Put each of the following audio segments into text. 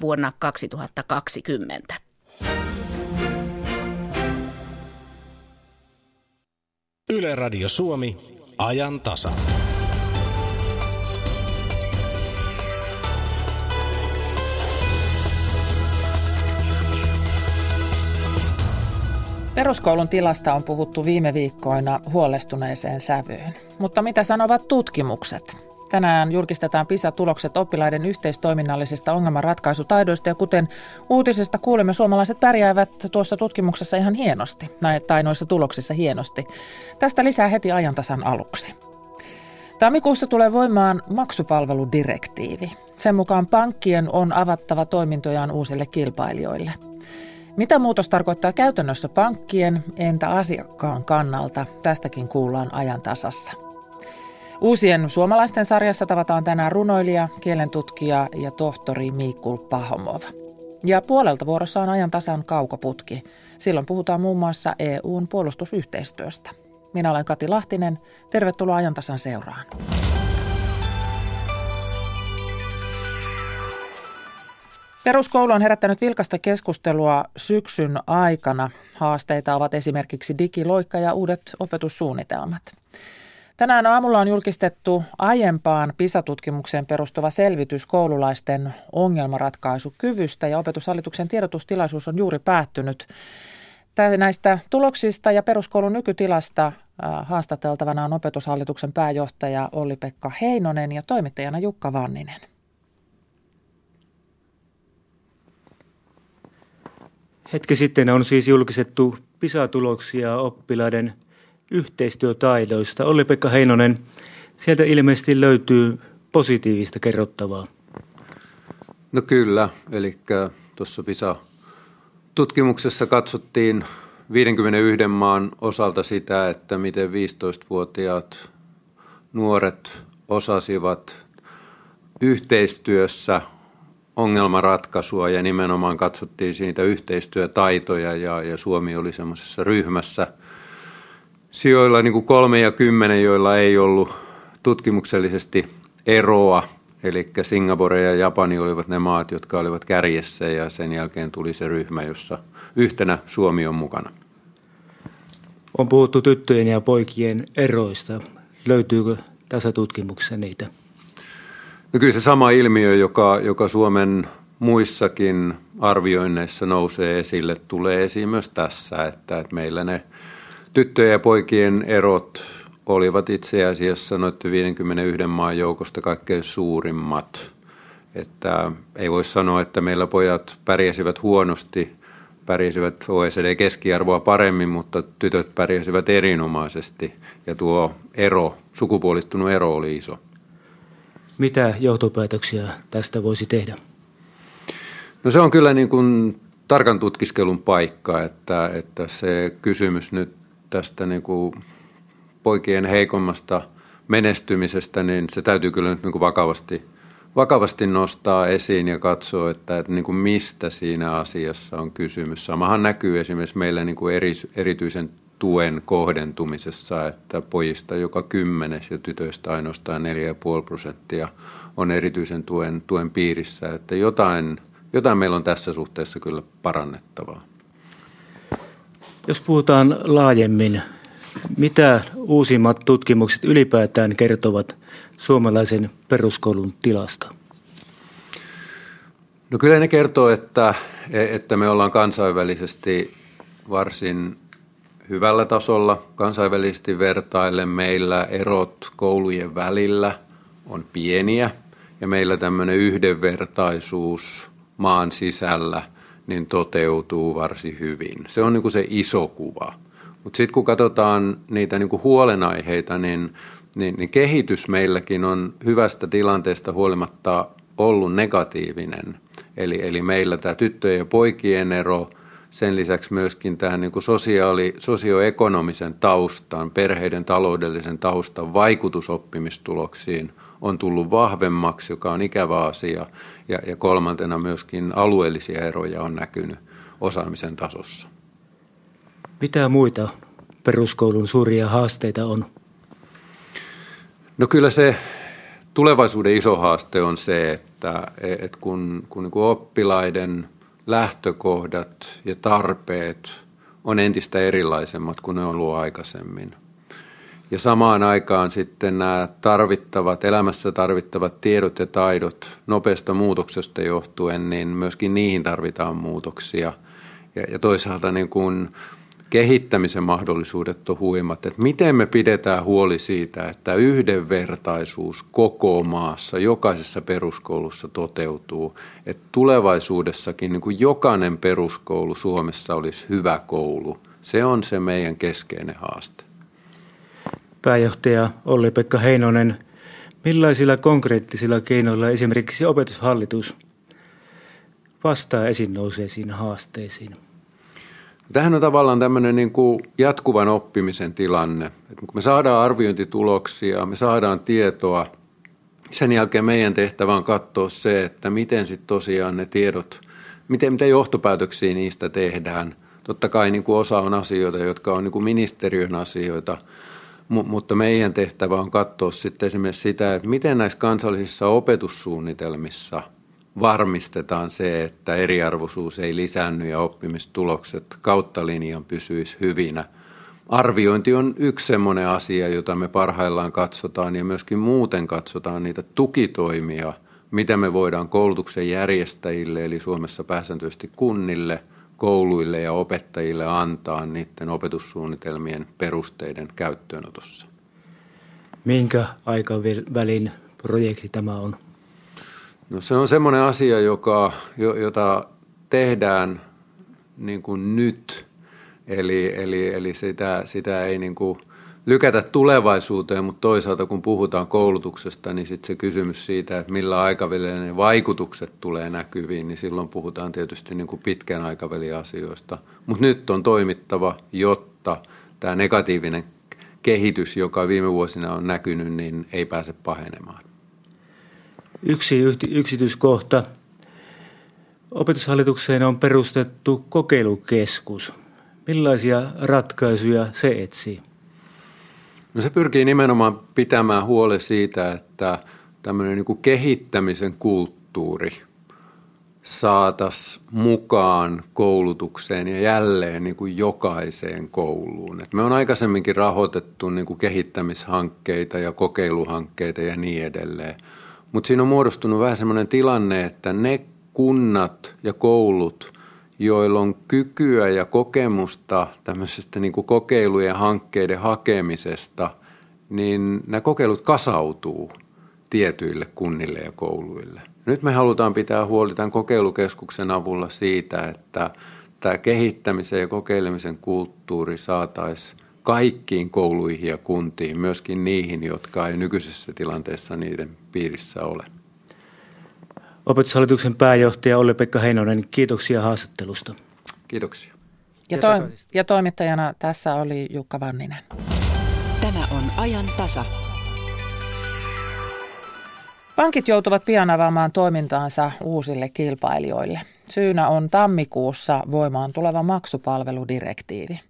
vuonna 2020. Yle Radio Suomi, ajan tasa. Peruskoulun tilasta on puhuttu viime viikkoina huolestuneeseen sävyyn. Mutta mitä sanovat tutkimukset? Tänään julkistetaan PISA-tulokset oppilaiden yhteistoiminnallisista ongelmanratkaisutaidoista ja kuten uutisesta kuulemme, suomalaiset pärjäävät tuossa tutkimuksessa ihan hienosti, tai noissa tuloksissa hienosti. Tästä lisää heti ajantasan aluksi. Tammikuussa tulee voimaan maksupalveludirektiivi. Sen mukaan pankkien on avattava toimintojaan uusille kilpailijoille. Mitä muutos tarkoittaa käytännössä pankkien, entä asiakkaan kannalta? Tästäkin kuullaan ajan tasassa. Uusien suomalaisten sarjassa tavataan tänään runoilija, kielentutkija ja tohtori Mikul Pahomov. Ja puolelta vuorossa on ajan tasan kaukoputki. Silloin puhutaan muun muassa EUn puolustusyhteistyöstä. Minä olen Kati Lahtinen. Tervetuloa ajantasan seuraan. Peruskoulu on herättänyt vilkasta keskustelua syksyn aikana. Haasteita ovat esimerkiksi digiloikka ja uudet opetussuunnitelmat. Tänään aamulla on julkistettu aiempaan PISA-tutkimukseen perustuva selvitys koululaisten ongelmanratkaisukyvystä ja opetushallituksen tiedotustilaisuus on juuri päättynyt. Näistä tuloksista ja peruskoulun nykytilasta äh, haastateltavana on opetushallituksen pääjohtaja Olli-Pekka Heinonen ja toimittajana Jukka Vanninen. Hetki sitten on siis julkistettu PISA-tuloksia oppilaiden – yhteistyötaidoista. Olli-Pekka Heinonen, sieltä ilmeisesti löytyy positiivista kerrottavaa. No kyllä, eli tuossa PISA-tutkimuksessa katsottiin 51 maan osalta sitä, että miten 15-vuotiaat nuoret osasivat yhteistyössä ongelmanratkaisua ja nimenomaan katsottiin siitä yhteistyötaitoja ja, ja Suomi oli semmoisessa ryhmässä – sijoilla niin kuin kolme ja kymmenen, joilla ei ollut tutkimuksellisesti eroa. Eli Singapore ja Japani olivat ne maat, jotka olivat kärjessä ja sen jälkeen tuli se ryhmä, jossa yhtenä Suomi on mukana. On puhuttu tyttöjen ja poikien eroista. Löytyykö tässä tutkimuksessa niitä? No kyllä se sama ilmiö, joka, joka Suomen muissakin arvioinneissa nousee esille, tulee esiin myös tässä, että, että meillä ne – tyttöjen ja poikien erot olivat itse asiassa noiden 51 maan joukosta kaikkein suurimmat. Että ei voi sanoa, että meillä pojat pärjäsivät huonosti, pärjäsivät OECD-keskiarvoa paremmin, mutta tytöt pärjäsivät erinomaisesti ja tuo ero, sukupuolittunut ero oli iso. Mitä johtopäätöksiä tästä voisi tehdä? No se on kyllä niin kuin tarkan tutkiskelun paikka, että, että se kysymys nyt tästä niin kuin poikien heikommasta menestymisestä, niin se täytyy kyllä nyt niin kuin vakavasti, vakavasti nostaa esiin ja katsoa, että, että niin kuin mistä siinä asiassa on kysymys. Samahan näkyy esimerkiksi meillä niin kuin eri, erityisen tuen kohdentumisessa, että pojista joka kymmenes ja tytöistä ainoastaan 4,5 prosenttia on erityisen tuen, tuen piirissä. Että jotain, jotain meillä on tässä suhteessa kyllä parannettavaa. Jos puhutaan laajemmin, mitä uusimmat tutkimukset ylipäätään kertovat suomalaisen peruskoulun tilasta? No kyllä ne kertoo, että, että me ollaan kansainvälisesti varsin hyvällä tasolla. Kansainvälisesti vertaillen meillä erot koulujen välillä on pieniä ja meillä tämmöinen yhdenvertaisuus maan sisällä – niin toteutuu varsin hyvin. Se on niin kuin se iso kuva. Mutta sitten kun katsotaan niitä niin kuin huolenaiheita, niin, niin, niin kehitys meilläkin on hyvästä tilanteesta huolimatta ollut negatiivinen. Eli, eli meillä tämä tyttöjen ja poikien ero, sen lisäksi myöskin tämä niin sosiaali, sosioekonomisen taustan, perheiden taloudellisen taustan vaikutus oppimistuloksiin on tullut vahvemmaksi, joka on ikävä asia. Ja, ja kolmantena myöskin alueellisia eroja on näkynyt osaamisen tasossa. Mitä muita peruskoulun suuria haasteita on? No kyllä se tulevaisuuden iso haaste on se, että, että kun, kun niin oppilaiden lähtökohdat ja tarpeet on entistä erilaisemmat kuin ne on ollut aikaisemmin. Ja samaan aikaan sitten nämä tarvittavat, elämässä tarvittavat tiedot ja taidot nopeasta muutoksesta johtuen, niin myöskin niihin tarvitaan muutoksia. Ja, ja toisaalta niin kuin kehittämisen mahdollisuudet on huimat. Että miten me pidetään huoli siitä, että yhdenvertaisuus koko maassa, jokaisessa peruskoulussa toteutuu. Että tulevaisuudessakin niin kuin jokainen peruskoulu Suomessa olisi hyvä koulu. Se on se meidän keskeinen haaste. Pääjohtaja Olli-Pekka Heinonen, millaisilla konkreettisilla keinoilla esimerkiksi opetushallitus vastaa esiin nouseisiin haasteisiin? Tähän on tavallaan tämmöinen niin kuin jatkuvan oppimisen tilanne. Että kun me saadaan arviointituloksia, me saadaan tietoa, sen jälkeen meidän tehtävä on katsoa se, että miten sitten tosiaan ne tiedot, miten, miten johtopäätöksiä niistä tehdään. Totta kai niin kuin osa on asioita, jotka on niin kuin ministeriön asioita, mutta meidän tehtävä on katsoa sitten esimerkiksi sitä, että miten näissä kansallisissa opetussuunnitelmissa – varmistetaan se, että eriarvoisuus ei lisäänny ja oppimistulokset kautta linjan pysyisi hyvinä. Arviointi on yksi sellainen asia, jota me parhaillaan katsotaan ja myöskin muuten katsotaan niitä tukitoimia, mitä me voidaan koulutuksen järjestäjille, eli Suomessa pääsääntöisesti kunnille, kouluille ja opettajille antaa niiden opetussuunnitelmien perusteiden käyttöönotossa. Minkä aikavälin projekti tämä on? No se on semmoinen asia, joka, jota tehdään niin kuin nyt. Eli, eli, eli sitä, sitä ei niin kuin lykätä tulevaisuuteen, mutta toisaalta kun puhutaan koulutuksesta, niin sitten se kysymys siitä, että millä aikavälillä ne vaikutukset tulee näkyviin, niin silloin puhutaan tietysti niin kuin pitkän aikavälin asioista. Mutta nyt on toimittava, jotta tämä negatiivinen kehitys, joka viime vuosina on näkynyt, niin ei pääse pahenemaan. Yksi yksityiskohta. Opetushallitukseen on perustettu kokeilukeskus. Millaisia ratkaisuja se etsii? No se pyrkii nimenomaan pitämään huoli siitä, että tämmöinen niin kuin kehittämisen kulttuuri saataisiin mukaan koulutukseen ja jälleen niin kuin jokaiseen kouluun. Et me on aikaisemminkin rahoitettu niin kuin kehittämishankkeita ja kokeiluhankkeita ja niin edelleen – mutta siinä on muodostunut vähän semmoinen tilanne, että ne kunnat ja koulut, joilla on kykyä ja kokemusta tämmöisestä niin kuin kokeilujen hankkeiden hakemisesta, niin nämä kokeilut kasautuu tietyille kunnille ja kouluille. Nyt me halutaan pitää huoli tämän kokeilukeskuksen avulla siitä, että tämä kehittämisen ja kokeilemisen kulttuuri saataisiin kaikkiin kouluihin ja kuntiin, myöskin niihin, jotka ei nykyisessä tilanteessa niiden piirissä ole. Opetushallituksen pääjohtaja Olli-Pekka Heinonen, kiitoksia haastattelusta. Kiitoksia. Ja, to- ja toimittajana tässä oli Jukka Vanninen. Tämä on ajan tasa. Pankit joutuvat pian avaamaan toimintaansa uusille kilpailijoille. Syynä on tammikuussa voimaan tuleva maksupalveludirektiivi.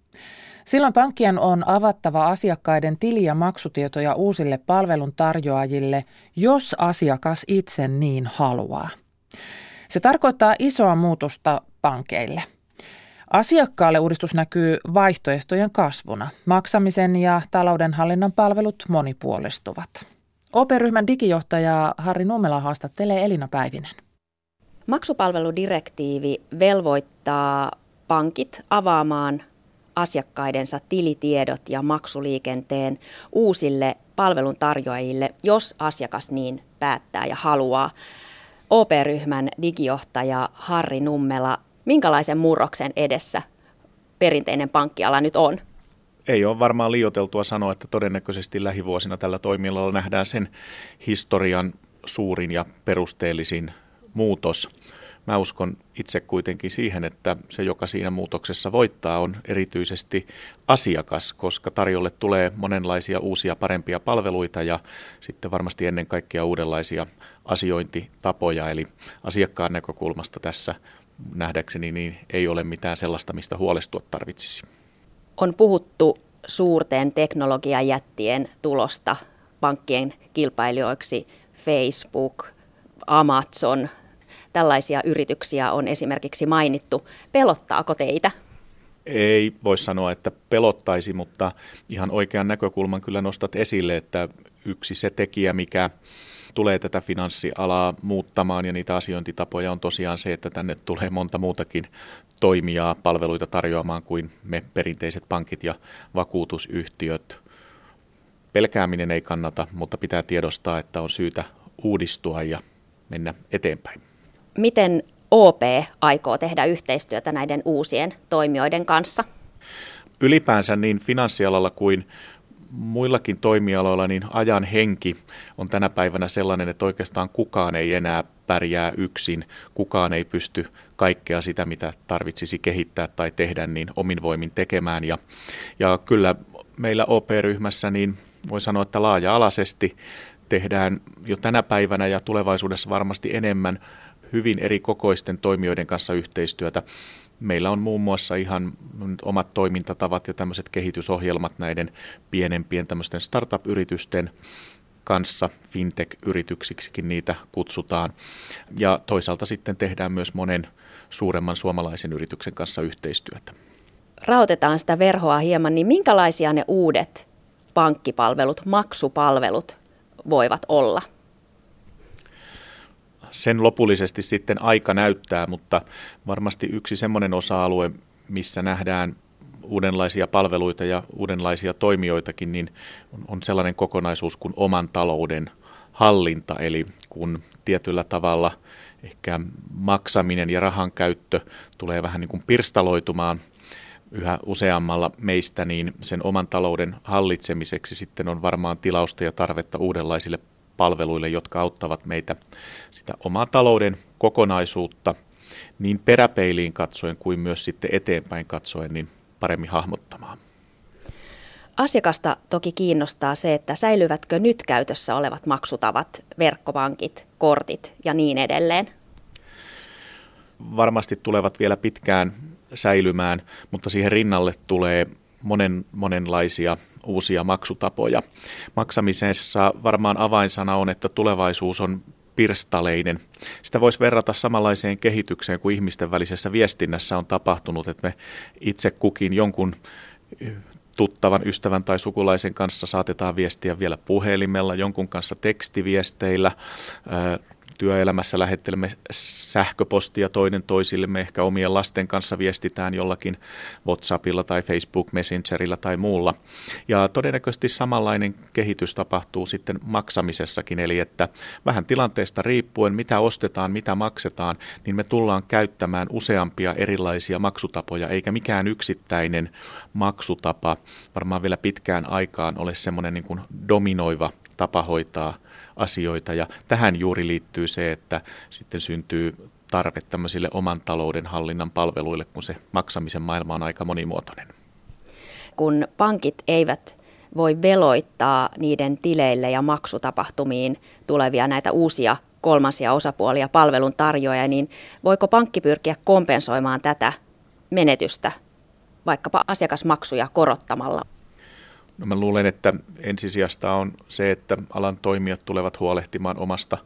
Silloin pankkien on avattava asiakkaiden tili- ja maksutietoja uusille palveluntarjoajille, jos asiakas itse niin haluaa. Se tarkoittaa isoa muutosta pankeille. Asiakkaalle uudistus näkyy vaihtoehtojen kasvuna. Maksamisen ja taloudenhallinnan palvelut monipuolistuvat. OP-ryhmän digijohtaja Harri Nummela haastattelee Elina Päivinen. Maksupalveludirektiivi velvoittaa pankit avaamaan asiakkaidensa tilitiedot ja maksuliikenteen uusille palveluntarjoajille, jos asiakas niin päättää ja haluaa. OP-ryhmän digijohtaja Harri Nummela, minkälaisen murroksen edessä perinteinen pankkiala nyt on? Ei ole varmaan liioteltua sanoa, että todennäköisesti lähivuosina tällä toimialalla nähdään sen historian suurin ja perusteellisin muutos. Mä uskon itse kuitenkin siihen, että se, joka siinä muutoksessa voittaa, on erityisesti asiakas, koska tarjolle tulee monenlaisia uusia parempia palveluita ja sitten varmasti ennen kaikkea uudenlaisia asiointitapoja. Eli asiakkaan näkökulmasta tässä nähdäkseni niin ei ole mitään sellaista, mistä huolestua tarvitsisi. On puhuttu suurten teknologiajättien tulosta pankkien kilpailijoiksi Facebook, Amazon, tällaisia yrityksiä on esimerkiksi mainittu. Pelottaako teitä? Ei voi sanoa, että pelottaisi, mutta ihan oikean näkökulman kyllä nostat esille, että yksi se tekijä, mikä tulee tätä finanssialaa muuttamaan ja niitä asiointitapoja on tosiaan se, että tänne tulee monta muutakin toimijaa palveluita tarjoamaan kuin me perinteiset pankit ja vakuutusyhtiöt. Pelkääminen ei kannata, mutta pitää tiedostaa, että on syytä uudistua ja mennä eteenpäin. Miten OP aikoo tehdä yhteistyötä näiden uusien toimijoiden kanssa? Ylipäänsä niin finanssialalla kuin muillakin toimialoilla niin ajan henki on tänä päivänä sellainen, että oikeastaan kukaan ei enää pärjää yksin, kukaan ei pysty kaikkea sitä, mitä tarvitsisi kehittää tai tehdä, niin omin voimin tekemään. Ja, ja kyllä meillä OP-ryhmässä niin voi sanoa, että laaja-alaisesti tehdään jo tänä päivänä ja tulevaisuudessa varmasti enemmän hyvin eri kokoisten toimijoiden kanssa yhteistyötä. Meillä on muun muassa ihan omat toimintatavat ja tämmöiset kehitysohjelmat näiden pienempien tämmöisten startup-yritysten kanssa, fintech-yrityksiksikin niitä kutsutaan. Ja toisaalta sitten tehdään myös monen suuremman suomalaisen yrityksen kanssa yhteistyötä. Rautetaan sitä verhoa hieman, niin minkälaisia ne uudet pankkipalvelut, maksupalvelut voivat olla? Sen lopullisesti sitten aika näyttää, mutta varmasti yksi semmoinen osa-alue, missä nähdään uudenlaisia palveluita ja uudenlaisia toimijoitakin, niin on sellainen kokonaisuus kuin oman talouden hallinta, eli kun tietyllä tavalla ehkä maksaminen ja rahan käyttö tulee vähän niin kuin pirstaloitumaan yhä useammalla meistä, niin sen oman talouden hallitsemiseksi sitten on varmaan tilausta ja tarvetta uudenlaisille palveluille, jotka auttavat meitä sitä omaa talouden kokonaisuutta niin peräpeiliin katsoen kuin myös sitten eteenpäin katsoen niin paremmin hahmottamaan. Asiakasta toki kiinnostaa se, että säilyvätkö nyt käytössä olevat maksutavat, verkkopankit, kortit ja niin edelleen. Varmasti tulevat vielä pitkään säilymään, mutta siihen rinnalle tulee monen, monenlaisia uusia maksutapoja. Maksamisessa varmaan avainsana on, että tulevaisuus on pirstaleinen. Sitä voisi verrata samanlaiseen kehitykseen kuin ihmisten välisessä viestinnässä on tapahtunut, että me itse kukin jonkun tuttavan, ystävän tai sukulaisen kanssa saatetaan viestiä vielä puhelimella, jonkun kanssa tekstiviesteillä, työelämässä lähettelemme sähköpostia toinen toisillemme, ehkä omien lasten kanssa viestitään jollakin WhatsAppilla tai Facebook Messengerillä tai muulla. Ja todennäköisesti samanlainen kehitys tapahtuu sitten maksamisessakin, eli että vähän tilanteesta riippuen, mitä ostetaan, mitä maksetaan, niin me tullaan käyttämään useampia erilaisia maksutapoja, eikä mikään yksittäinen maksutapa varmaan vielä pitkään aikaan ole semmoinen niin kuin dominoiva tapa hoitaa asioita. Ja tähän juuri liittyy se, että sitten syntyy tarve tämmöisille oman talouden hallinnan palveluille, kun se maksamisen maailma on aika monimuotoinen. Kun pankit eivät voi veloittaa niiden tileille ja maksutapahtumiin tulevia näitä uusia kolmansia osapuolia palvelun tarjoajia, niin voiko pankki pyrkiä kompensoimaan tätä menetystä vaikkapa asiakasmaksuja korottamalla? No mä luulen, että ensisijasta on se, että alan toimijat tulevat huolehtimaan omasta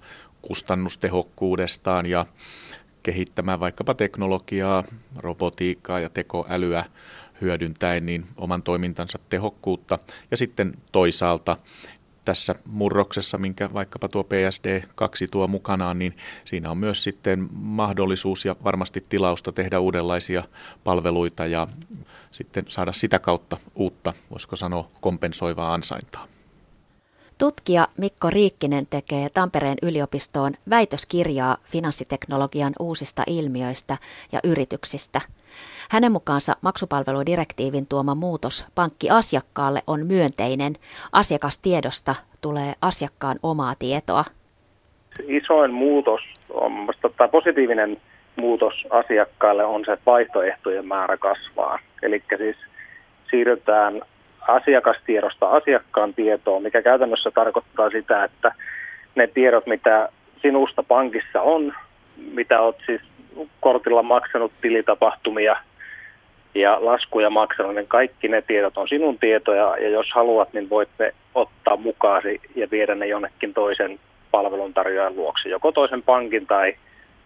kustannustehokkuudestaan ja kehittämään vaikkapa teknologiaa, robotiikkaa ja tekoälyä hyödyntäen niin oman toimintansa tehokkuutta. Ja sitten toisaalta tässä murroksessa, minkä vaikkapa tuo PSD2 tuo mukanaan, niin siinä on myös sitten mahdollisuus ja varmasti tilausta tehdä uudenlaisia palveluita ja sitten saada sitä kautta uutta, voisiko sanoa, kompensoivaa ansaintaa. Tutkija Mikko Riikkinen tekee Tampereen yliopistoon väitöskirjaa finanssiteknologian uusista ilmiöistä ja yrityksistä. Hänen mukaansa maksupalveludirektiivin tuoma muutos pankkiasiakkaalle on myönteinen. Asiakastiedosta tulee asiakkaan omaa tietoa. Isoin muutos, on, tai positiivinen muutos asiakkaalle on se, että vaihtoehtojen määrä kasvaa. Eli siis siirrytään asiakastiedosta asiakkaan tietoon, mikä käytännössä tarkoittaa sitä, että ne tiedot, mitä sinusta pankissa on, mitä olet siis kortilla maksanut tilitapahtumia ja laskuja maksanut, niin kaikki ne tiedot on sinun tietoja ja jos haluat, niin voit ne ottaa mukaasi ja viedä ne jonnekin toisen palveluntarjoajan luokse, joko toisen pankin tai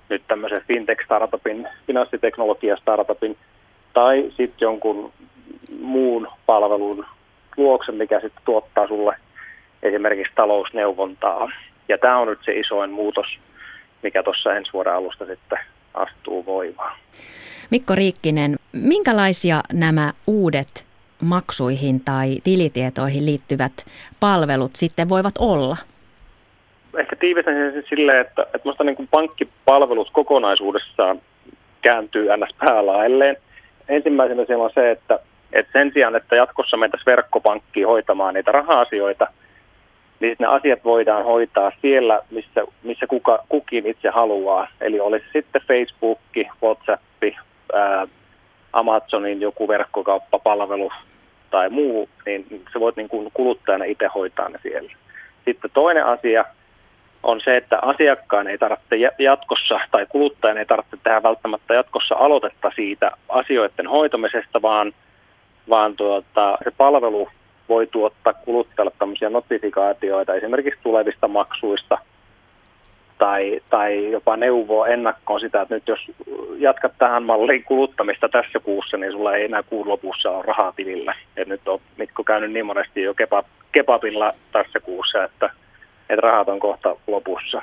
nyt tämmöisen fintech-startupin, finanssiteknologia-startupin tai sitten jonkun muun palvelun luokse, mikä sitten tuottaa sulle esimerkiksi talousneuvontaa. Ja tämä on nyt se isoin muutos, mikä tuossa ensi vuoden alusta sitten astuu voimaan. Mikko Riikkinen, minkälaisia nämä uudet maksuihin tai tilitietoihin liittyvät palvelut sitten voivat olla? Ehkä tiivistän sen silleen, että, että minusta niin kuin pankkipalvelut kokonaisuudessaan kääntyy ns. päälailleen. Ensimmäisenä siellä on se, että, että sen sijaan, että jatkossa mentäisiin verkkopankkiin hoitamaan niitä raha-asioita, niin ne asiat voidaan hoitaa siellä, missä, missä kuka, kukin itse haluaa. Eli olisi sitten Facebook, WhatsApp, ää, Amazonin joku verkkokauppapalvelu tai muu, niin se voit niin kuin kuluttajana itse hoitaa ne siellä. Sitten toinen asia on se, että asiakkaan ei tarvitse jatkossa tai kuluttajan ei tarvitse tehdä välttämättä jatkossa aloitetta siitä asioiden hoitamisesta, vaan, vaan tuota, se palvelu voi tuottaa kuluttajalle tämmöisiä notifikaatioita esimerkiksi tulevista maksuista tai, tai jopa neuvoa ennakkoon sitä, että nyt jos jatkat tähän malliin kuluttamista tässä kuussa, niin sulla ei enää kuun lopussa ole rahaa tilillä. Et nyt on Mikko käynyt niin monesti jo kebab, kebabilla tässä kuussa, että, että rahat on kohta lopussa.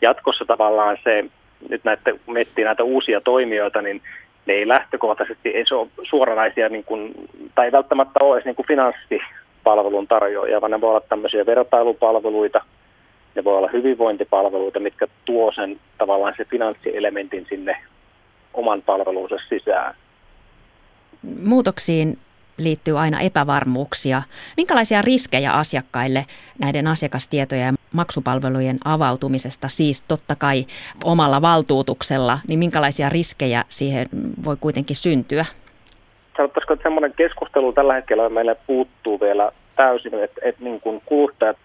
Jatkossa tavallaan se, nyt näette, miettii näitä uusia toimijoita, niin ne ei lähtökohtaisesti ei se ole suoranaisia, niin kuin, tai ei välttämättä ole edes niin kuin finanssipalvelun tarjoajia, vaan ne voi olla tämmöisiä vertailupalveluita, ne voi olla hyvinvointipalveluita, mitkä tuo sen tavallaan se finanssielementin sinne oman palvelunsa sisään. Muutoksiin liittyy aina epävarmuuksia. Minkälaisia riskejä asiakkaille näiden asiakastietojen maksupalvelujen avautumisesta, siis totta kai omalla valtuutuksella, niin minkälaisia riskejä siihen voi kuitenkin syntyä? Sanottaisiko, että semmoinen keskustelu tällä hetkellä meille puuttuu vielä täysin, että, että niin kuin kuluttajat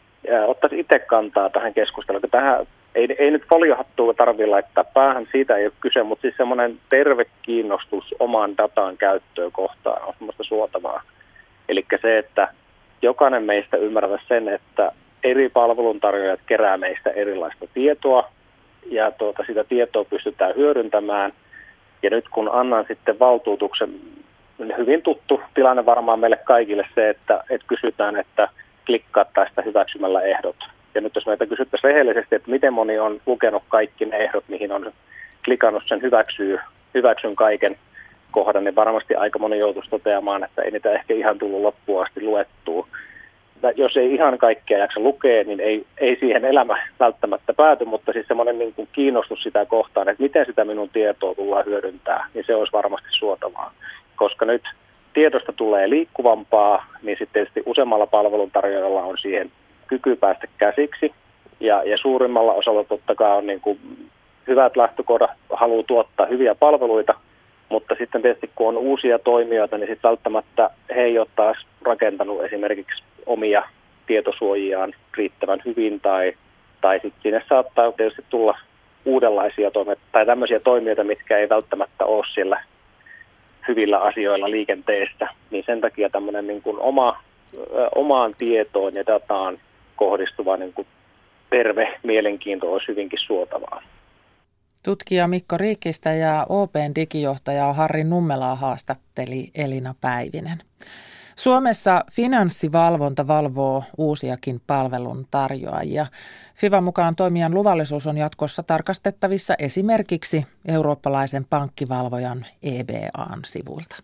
ottaisi itse kantaa tähän keskusteluun. Tähän ei, ei nyt foliohattua tarvitse laittaa päähän, siitä ei ole kyse, mutta siis semmoinen terve kiinnostus oman datan käyttöön kohtaan on semmoista suotavaa. Eli se, että jokainen meistä ymmärrä sen, että eri palveluntarjoajat kerää meistä erilaista tietoa ja tuota, sitä tietoa pystytään hyödyntämään. Ja nyt kun annan sitten valtuutuksen, niin hyvin tuttu tilanne varmaan meille kaikille se, että, että kysytään, että klikkaa tästä hyväksymällä ehdot ja nyt jos meitä kysyttäisiin rehellisesti, että miten moni on lukenut kaikki ne ehdot, mihin on klikannut sen hyväksyy, hyväksyn kaiken kohdan, niin varmasti aika moni joutuisi toteamaan, että ei niitä ehkä ihan tullut loppuun asti luettua. Jos ei ihan kaikkea jaksa lukea, niin ei, ei siihen elämä välttämättä pääty, mutta siis semmoinen niin kuin kiinnostus sitä kohtaan, että miten sitä minun tietoa tullaan hyödyntää, niin se olisi varmasti suotavaa. Koska nyt tiedosta tulee liikkuvampaa, niin sitten tietysti useammalla palveluntarjoajalla on siihen kyky päästä käsiksi. Ja, ja suurimmalla osalla totta kai on niin kuin hyvät lähtökohdat, haluaa tuottaa hyviä palveluita, mutta sitten tietysti kun on uusia toimijoita, niin sitten välttämättä he ei ole taas rakentanut esimerkiksi omia tietosuojiaan riittävän hyvin tai, tai sitten sinne saattaa tietysti tulla uudenlaisia toimijoita tai tämmöisiä toimijoita, mitkä ei välttämättä ole siellä hyvillä asioilla liikenteestä, niin sen takia tämmöinen niin kuin oma, omaan tietoon ja dataan kohdistuva niin kuin terve mielenkiinto olisi hyvinkin suotavaa. Tutkija Mikko Riikistä ja OPn digijohtaja Harri Nummelaa haastatteli Elina Päivinen. Suomessa finanssivalvonta valvoo uusiakin palvelun tarjoajia. FIVA mukaan toimijan luvallisuus on jatkossa tarkastettavissa esimerkiksi eurooppalaisen pankkivalvojan EBAn sivulta.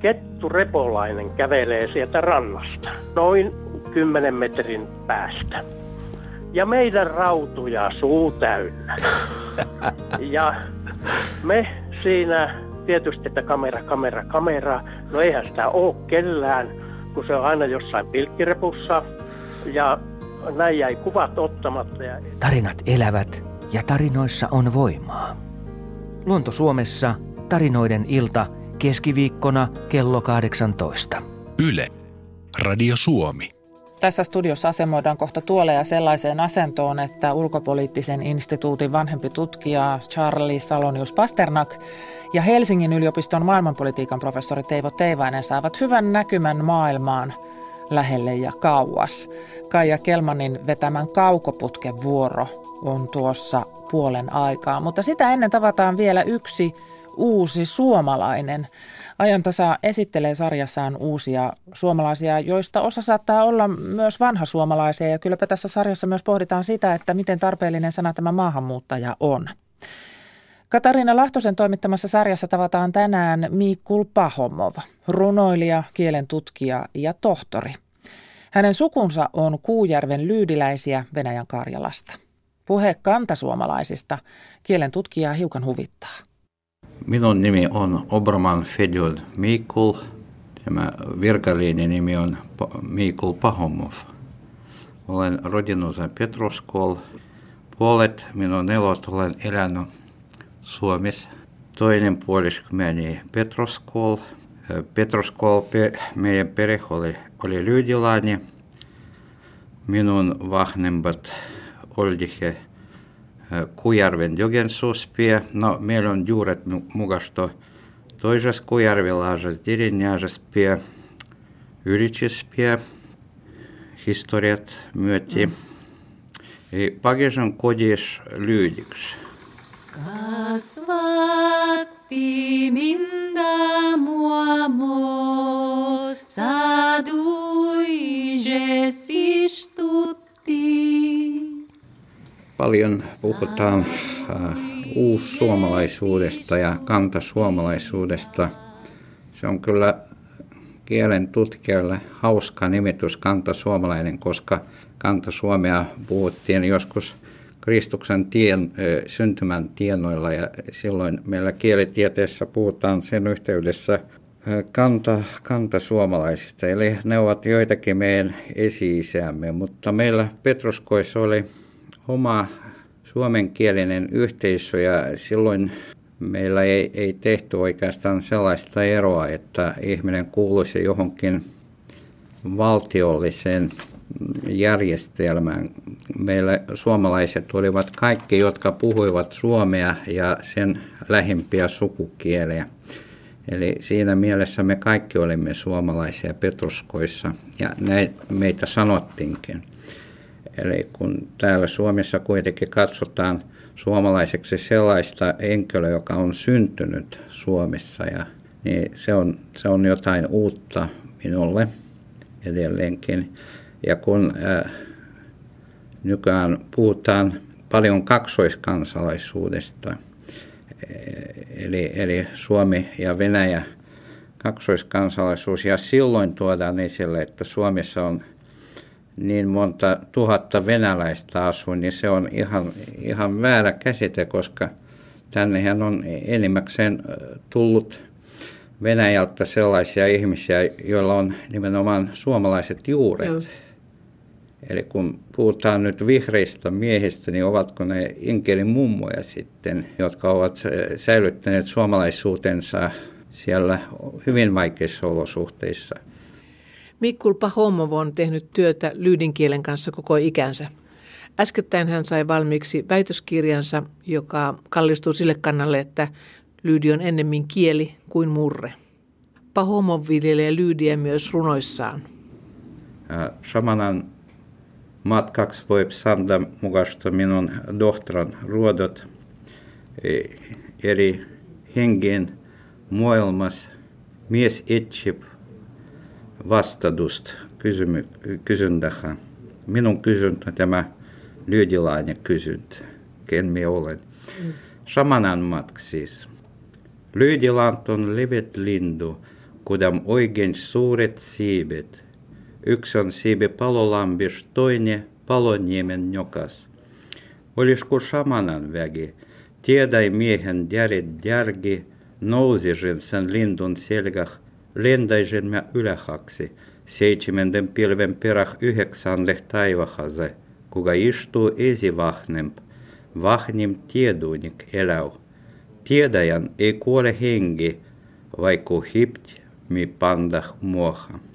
Kettu Repolainen kävelee sieltä rannasta, noin 10 metrin päästä. Ja meidän rautuja suu täynnä. Ja me siinä tietysti, että kamera, kamera, kamera. No eihän sitä ole kellään, kun se on aina jossain pilkkirepussa. Ja näin jäi kuvat ottamatta. Ja... Tarinat elävät ja tarinoissa on voimaa. Luonto Suomessa tarinoiden ilta keskiviikkona kello 18. Yle. Radio Suomi. Tässä studiossa asemoidaan kohta tuoleja sellaiseen asentoon, että ulkopoliittisen instituutin vanhempi tutkija Charlie Salonius Pasternak ja Helsingin yliopiston maailmanpolitiikan professori Teivo Teivainen saavat hyvän näkymän maailmaan lähelle ja kauas. Kaija Kelmanin vetämän kaukoputken vuoro on tuossa puolen aikaa, mutta sitä ennen tavataan vielä yksi uusi suomalainen. Ajantasa esittelee sarjassaan uusia suomalaisia, joista osa saattaa olla myös vanha suomalaisia. Ja kylläpä tässä sarjassa myös pohditaan sitä, että miten tarpeellinen sana tämä maahanmuuttaja on. Katariina Lahtosen toimittamassa sarjassa tavataan tänään Mikul Pahomov, runoilija, kielen tutkija ja tohtori. Hänen sukunsa on Kuujärven lyydiläisiä Venäjän Karjalasta. Puhe kantasuomalaisista kielen tutkijaa hiukan huvittaa. Minun nimi on Oberman Fedjul Mikul. Tämä virkallinen nimi on Mikul Pahomov. Olen rodinut Petroskol. Puolet minun elot olen elänyt Suomessa. Toinen puolisko meni Petroskol. Petroskol, meidän perhe oli, oli lyydilainen. Minun vanhemmat olivat Kujärven Jogensuuspie. No, meillä on juuret mukasta toisessa Kujärvilaisessa Dirinjäisespie, Yritsispie, historiat myöti. Mm. Pagesan kodis lyydiksi. Kasvatti minda saduije sistutti. Paljon puhutaan äh, uussuomalaisuudesta ja kantasuomalaisuudesta. Se on kyllä kielen tutkijoille hauska nimitys kantasuomalainen, koska kantasuomea puhuttiin joskus Kristuksen tien, syntymän tienoilla ja silloin meillä kielitieteessä puhutaan sen yhteydessä kanta, kanta suomalaisista. Eli ne ovat joitakin meidän esi mutta meillä Petroskoissa oli oma suomenkielinen yhteisö ja silloin meillä ei, ei tehty oikeastaan sellaista eroa, että ihminen kuuluisi johonkin valtiolliseen järjestelmään. Meillä suomalaiset olivat kaikki, jotka puhuivat suomea ja sen lähimpiä sukukieliä. Eli siinä mielessä me kaikki olimme suomalaisia Petruskoissa ja näin meitä sanottiinkin. Eli kun täällä Suomessa kuitenkin katsotaan suomalaiseksi sellaista henkilöä, joka on syntynyt Suomessa, ja, niin se on, se on jotain uutta minulle edelleenkin. Ja kun nykyään puhutaan paljon kaksoiskansalaisuudesta, eli, eli Suomi ja Venäjä kaksoiskansalaisuus, ja silloin tuodaan esille, että Suomessa on niin monta tuhatta venäläistä asuu, niin se on ihan, ihan väärä käsite, koska tännehän on enimmäkseen tullut Venäjältä sellaisia ihmisiä, joilla on nimenomaan suomalaiset juuret. Joo. Eli kun puhutaan nyt vihreistä miehistä, niin ovatko ne Inkelin mummoja sitten, jotka ovat säilyttäneet suomalaisuutensa siellä hyvin vaikeissa olosuhteissa – Mikkul Pahomov on tehnyt työtä lyydinkielen kanssa koko ikänsä. Äskettäin hän sai valmiiksi väitöskirjansa, joka kallistuu sille kannalle, että lyydi on ennemmin kieli kuin murre. Pahomov viljelee lyydiä myös runoissaan. Samanan matkaksi voi sanoa mukaista minun dohtran ruodot eri hengien maailmassa mies etsib vastatusta kysymy, kysyntähän. Minun kysyntä tämä lyydilainen kysyntä, ken minä olen. Mm. Samanan matk siis. Lyydilant on livet lindu, kudam oikein suuret siibet. Yksi on siibi palolambis, toinen paloniemen jokas. Olisiko samanan vägi, tiedäi miehen djärit djärgi, nousisin sen lindun selgah, lentäisin mä ylähaksi, seitsemänden pilven perah yhdeksänle taivahase, kuka istuu esivahnemp, vahnim tiedunik eläu. Tiedäjän ei kuole hengi, vaikka hipt mi pandah muoha.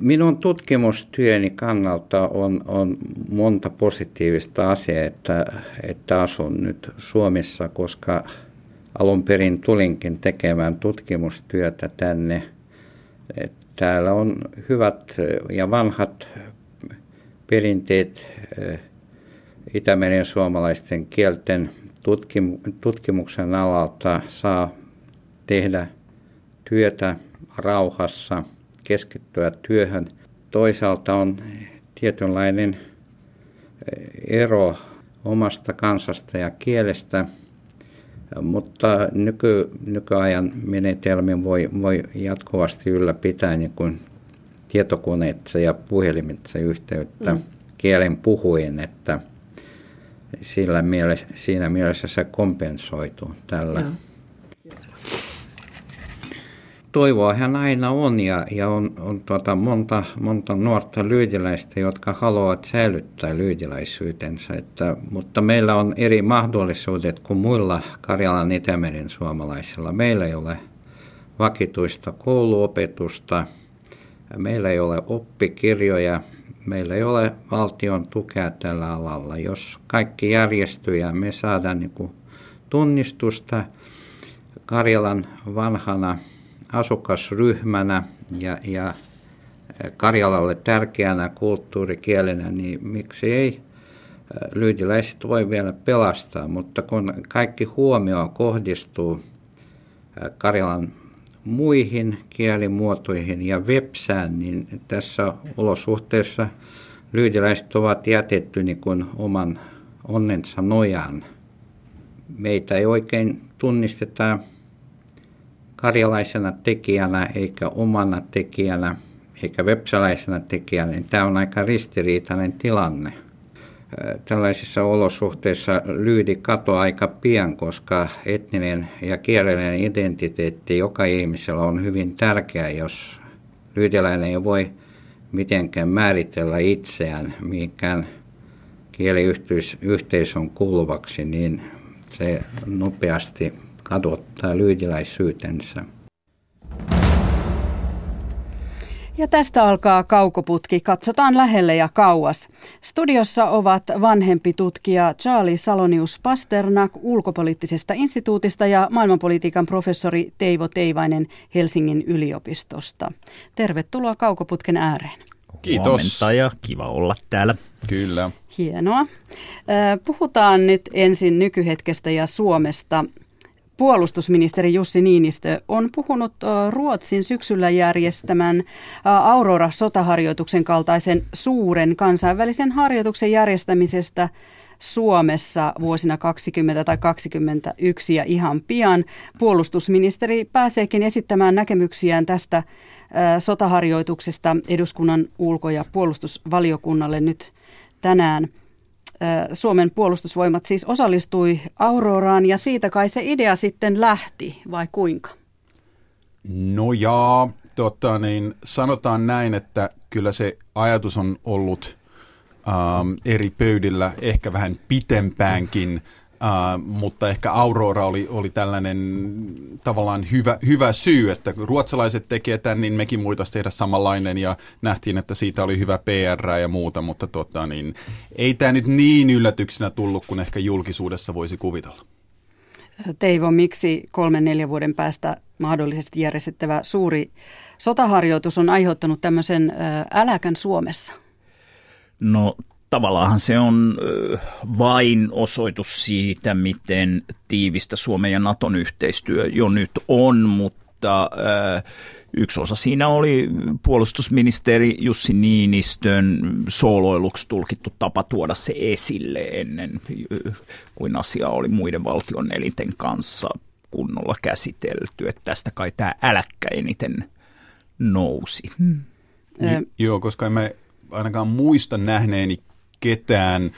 Minun tutkimustyöni kannalta on, on monta positiivista asiaa, että, että asun nyt Suomessa, koska alun perin tulinkin tekemään tutkimustyötä tänne. Täällä on hyvät ja vanhat perinteet Itämeren suomalaisten kielten tutkimuksen alalta saa tehdä työtä rauhassa, keskittyä työhön. Toisaalta on tietynlainen ero omasta kansasta ja kielestä, mutta nyky, nykyajan menetelmin voi, voi jatkuvasti ylläpitää niin kuin tietokoneetsa ja puhelimitse yhteyttä mm. kielen puhuin, että sillä mielessä, siinä mielessä se kompensoituu tällä. Joo toivoahan aina on ja, ja on, on tuota monta, monta nuorta lyydiläistä, jotka haluavat säilyttää lyydiläisyytensä. Että, mutta meillä on eri mahdollisuudet kuin muilla Karjalan Itämeren suomalaisilla. Meillä ei ole vakituista kouluopetusta, meillä ei ole oppikirjoja, meillä ei ole valtion tukea tällä alalla. Jos kaikki järjestyy ja me saadaan niin tunnistusta Karjalan vanhana asukasryhmänä ja, ja Karjalalle tärkeänä kulttuurikielenä, niin miksi ei lyydiläiset voi vielä pelastaa, mutta kun kaikki huomio kohdistuu Karjalan muihin kielimuotoihin ja websään, niin tässä olosuhteessa lyydiläiset ovat jätetty niin kuin oman onnensa nojaan. Meitä ei oikein tunnisteta karjalaisena tekijänä eikä omana tekijänä eikä websalaisena tekijänä, niin tämä on aika ristiriitainen tilanne. Tällaisissa olosuhteissa lyydi katoaa aika pian, koska etninen ja kielellinen identiteetti joka ihmisellä on hyvin tärkeä, jos lyydiläinen ei voi mitenkään määritellä itseään mihinkään kieliyhteisön kuuluvaksi, niin se nopeasti kadottaa lyydiläisyytensä. Ja tästä alkaa kaukoputki. Katsotaan lähelle ja kauas. Studiossa ovat vanhempi tutkija Charlie Salonius Pasternak ulkopoliittisesta instituutista ja maailmanpolitiikan professori Teivo Teivainen Helsingin yliopistosta. Tervetuloa kaukoputken ääreen. Kiitos. Huomenta ja kiva olla täällä. Kyllä. Hienoa. Puhutaan nyt ensin nykyhetkestä ja Suomesta. Puolustusministeri Jussi Niinistö on puhunut Ruotsin syksyllä järjestämän Aurora-sotaharjoituksen kaltaisen suuren kansainvälisen harjoituksen järjestämisestä Suomessa vuosina 20 tai 21 ja ihan pian. Puolustusministeri pääseekin esittämään näkemyksiään tästä sotaharjoituksesta eduskunnan ulko- ja puolustusvaliokunnalle nyt tänään. Suomen puolustusvoimat siis osallistui Auroraan ja siitä kai se idea sitten lähti, vai kuinka? No jaa, tota, niin sanotaan näin, että kyllä se ajatus on ollut ähm, eri pöydillä ehkä vähän pitempäänkin Uh, mutta ehkä Aurora oli, oli tällainen tavallaan hyvä, hyvä syy, että kun ruotsalaiset tekevät tämän, niin mekin muitaisiin tehdä samanlainen ja nähtiin, että siitä oli hyvä PR ja muuta, mutta tota, niin, ei tämä nyt niin yllätyksenä tullut kuin ehkä julkisuudessa voisi kuvitella. Teivo, miksi kolmen neljän vuoden päästä mahdollisesti järjestettävä suuri sotaharjoitus on aiheuttanut tämmöisen äläkän Suomessa? No tavallaan se on vain osoitus siitä, miten tiivistä Suomen ja Naton yhteistyö jo nyt on, mutta yksi osa siinä oli puolustusministeri Jussi Niinistön sooloiluksi tulkittu tapa tuoda se esille ennen kuin asia oli muiden valtion elinten kanssa kunnolla käsitelty, että tästä kai tämä äläkkä eniten nousi. Hmm. Joo, koska emme ainakaan muista nähneeni ketään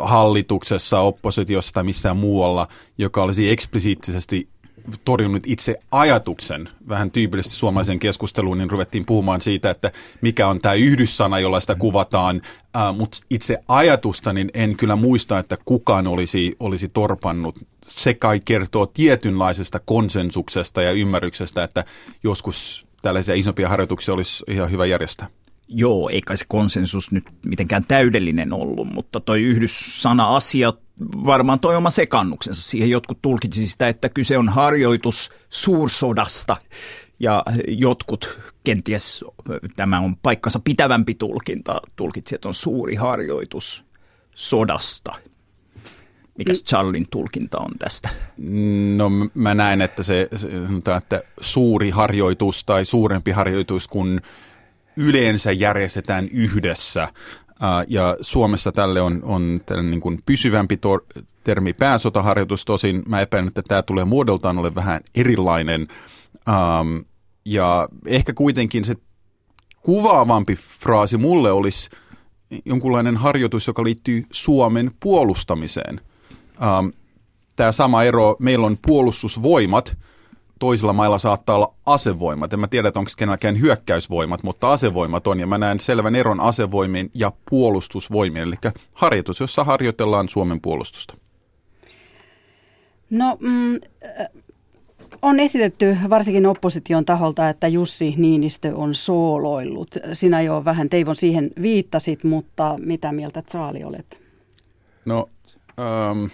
hallituksessa, oppositiossa tai missään muualla, joka olisi eksplisiittisesti torjunut itse ajatuksen, vähän tyypillisesti suomalaisen keskusteluun, niin ruvettiin puhumaan siitä, että mikä on tämä yhdyssana, jolla sitä kuvataan, äh, mutta itse ajatusta, niin en kyllä muista, että kukaan olisi, olisi torpannut. Se kai kertoo tietynlaisesta konsensuksesta ja ymmärryksestä, että joskus tällaisia isompia harjoituksia olisi ihan hyvä järjestää. Joo, eikä se konsensus nyt mitenkään täydellinen ollut, mutta toi yhdyssana-asia varmaan toi oma sekannuksensa. Siihen jotkut tulkitsi sitä, että kyse on harjoitus suursodasta, ja jotkut, kenties tämä on paikkansa pitävämpi tulkinta, tulkitsijat on suuri harjoitus sodasta. Mikäs Charlin tulkinta on tästä? No mä näen, että se, se sanotaan, että suuri harjoitus tai suurempi harjoitus kuin yleensä järjestetään yhdessä. Ja Suomessa tälle on, on niin kuin pysyvämpi tor- termi pääsotaharjoitus, tosin mä epäilen, että tämä tulee muodoltaan ole vähän erilainen. Ja ehkä kuitenkin se kuvaavampi fraasi mulle olisi jonkunlainen harjoitus, joka liittyy Suomen puolustamiseen. Um, tämä sama ero, meillä on puolustusvoimat, toisilla mailla saattaa olla asevoimat. En mä tiedä, onko kenelläkään hyökkäysvoimat, mutta asevoimat on. Ja mä näen selvän eron asevoimien ja puolustusvoimien, eli harjoitus, jossa harjoitellaan Suomen puolustusta. No, mm, on esitetty varsinkin opposition taholta, että Jussi Niinistö on sooloillut. Sinä jo vähän Teivon siihen viittasit, mutta mitä mieltä Saali olet? No, ähm,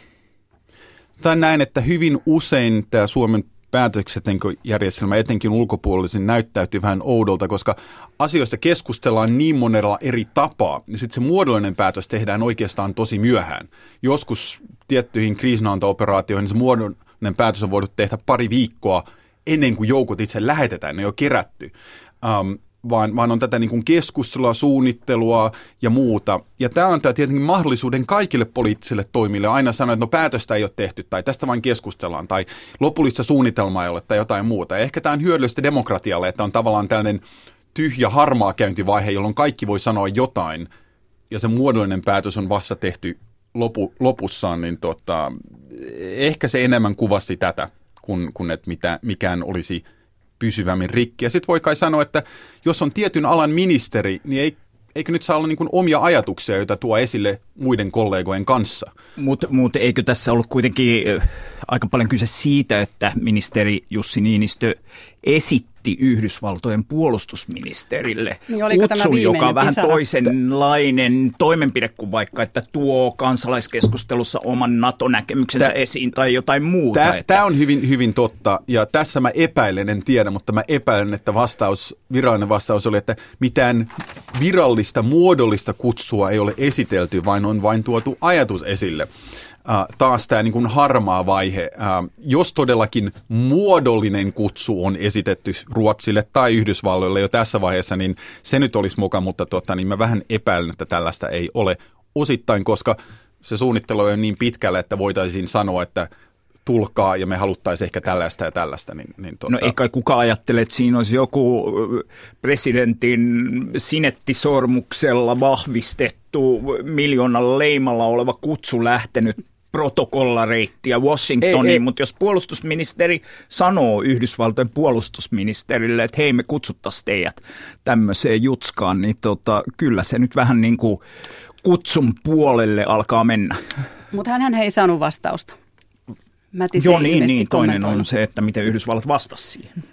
tai näin, että hyvin usein tämä Suomen päätöksentekojärjestelmä etenkin ulkopuolisin näyttäytyy vähän oudolta, koska asioista keskustellaan niin monella eri tapaa, niin sitten se muodollinen päätös tehdään oikeastaan tosi myöhään. Joskus tiettyihin kriisinanto-operaatioihin se muodollinen päätös on voinut tehdä pari viikkoa ennen kuin joukot itse lähetetään, ne on kerätty. Um, vaan, vaan on tätä niin kuin keskustelua, suunnittelua ja muuta. Ja tämä antaa tietenkin mahdollisuuden kaikille poliittisille toimille aina sanoa, että no päätöstä ei ole tehty tai tästä vain keskustellaan tai lopullista suunnitelmaa ei ole tai jotain muuta. Ja ehkä tämä on hyödyllistä demokratialle, että on tavallaan tällainen tyhjä harmaa käyntivaihe, jolloin kaikki voi sanoa jotain ja se muodollinen päätös on vasta tehty lopu, lopussaan, niin tota, ehkä se enemmän kuvasti tätä, kun, kun että mitä, mikään olisi – pysyvämmin rikki. Ja sitten voi kai sanoa, että jos on tietyn alan ministeri, niin ei, eikö nyt saa olla niin omia ajatuksia, joita tuo esille muiden kollegojen kanssa? Mutta mut eikö tässä ollut kuitenkin aika paljon kyse siitä, että ministeri Jussi Niinistö esitti Yhdysvaltojen puolustusministerille niin kutsun, joka on vähän toisenlainen toimenpide kuin vaikka, että tuo kansalaiskeskustelussa oman NATO-näkemyksensä tää, esiin tai jotain muuta. Tämä, että... tämä on hyvin, hyvin totta ja tässä mä epäilen, en tiedä, mutta mä epäilen, että vastaus, virallinen vastaus oli, että mitään virallista, muodollista kutsua ei ole esitelty, vaan on vain tuotu ajatus esille. Taas tämä niin harmaa vaihe. Jos todellakin muodollinen kutsu on esitetty Ruotsille tai Yhdysvalloille jo tässä vaiheessa, niin se nyt olisi mukaan, mutta tota, niin mä vähän epäilen, että tällaista ei ole osittain, koska se suunnittelu on niin pitkälle, että voitaisiin sanoa, että tulkaa ja me haluttaisiin ehkä tällaista ja tällaista. Niin, niin tuota... No ei kai kukaan ajattele, että siinä olisi joku presidentin sinettisormuksella vahvistettu miljoonan leimalla oleva kutsu lähtenyt protokollareittiä Washingtoniin, ei, ei. mutta jos puolustusministeri sanoo Yhdysvaltojen puolustusministerille, että hei me kutsuttaisiin teidät tämmöiseen jutskaan, niin tota, kyllä se nyt vähän niin kuin kutsun puolelle alkaa mennä. Mutta hän ei saanut vastausta. Joo, niin, niin toinen on se, että miten Yhdysvallat vastasi siihen.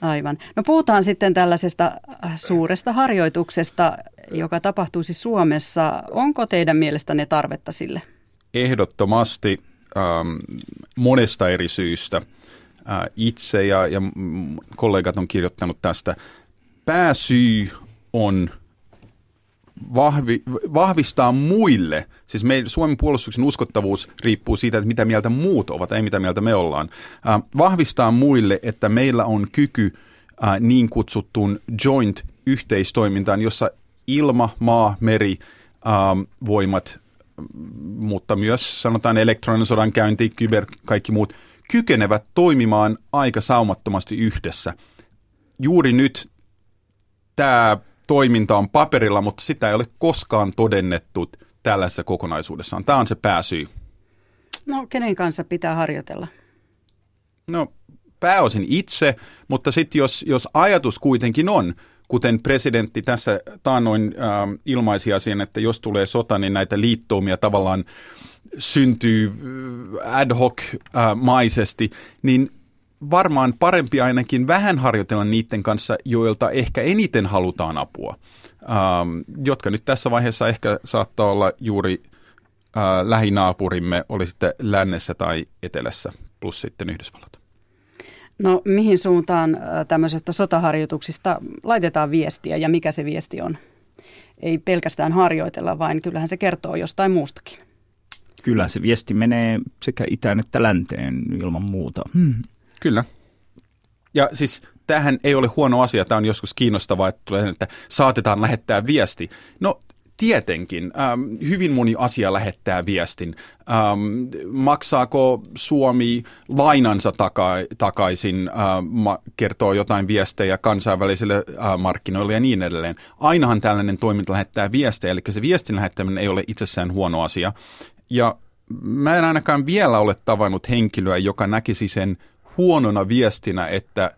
Aivan. No puhutaan sitten tällaisesta suuresta harjoituksesta, joka tapahtuisi Suomessa. Onko teidän mielestänne tarvetta sille? Ehdottomasti ähm, monesta eri syystä. Äh, itse ja, ja kollegat on kirjoittanut tästä. Pääsyy on vahvi, vahvistaa muille, siis me, Suomen puolustuksen uskottavuus riippuu siitä, että mitä mieltä muut ovat, ei mitä mieltä me ollaan. Äh, vahvistaa muille, että meillä on kyky äh, niin kutsuttuun joint-yhteistoimintaan, jossa ilma, maa, meri, ähm, voimat mutta myös sanotaan elektroninen sodankäynti, kyber, kaikki muut, kykenevät toimimaan aika saumattomasti yhdessä. Juuri nyt tämä toiminta on paperilla, mutta sitä ei ole koskaan todennettu tällaisessa kokonaisuudessaan. Tämä on se pääsyy. No, kenen kanssa pitää harjoitella? No, pääosin itse, mutta sitten jos, jos ajatus kuitenkin on, kuten presidentti tässä taannoin äh, ilmaisi asian, että jos tulee sota, niin näitä liittoumia tavallaan syntyy äh, ad hoc äh, maisesti, niin varmaan parempi ainakin vähän harjoitella niiden kanssa, joilta ehkä eniten halutaan apua, ähm, jotka nyt tässä vaiheessa ehkä saattaa olla juuri äh, lähinaapurimme, oli sitten lännessä tai etelässä, plus sitten Yhdysvallat. No mihin suuntaan tämmöisestä sotaharjoituksista laitetaan viestiä ja mikä se viesti on? Ei pelkästään harjoitella, vaan kyllähän se kertoo jostain muustakin. Kyllä se viesti menee sekä itään että länteen ilman muuta. Hmm. Kyllä. Ja siis tämähän ei ole huono asia, tämä on joskus kiinnostavaa, että tulee, että saatetaan lähettää viesti. No tietenkin, ähm, hyvin moni asia lähettää viestin. Ähm, maksaako Suomi lainansa taka- takaisin, äh, ma- kertoo jotain viestejä kansainvälisille äh, markkinoille ja niin edelleen. Ainahan tällainen toiminta lähettää viestejä, eli se viestin lähettäminen ei ole itsessään huono asia. Ja mä en ainakaan vielä ole tavannut henkilöä, joka näkisi sen huonona viestinä, että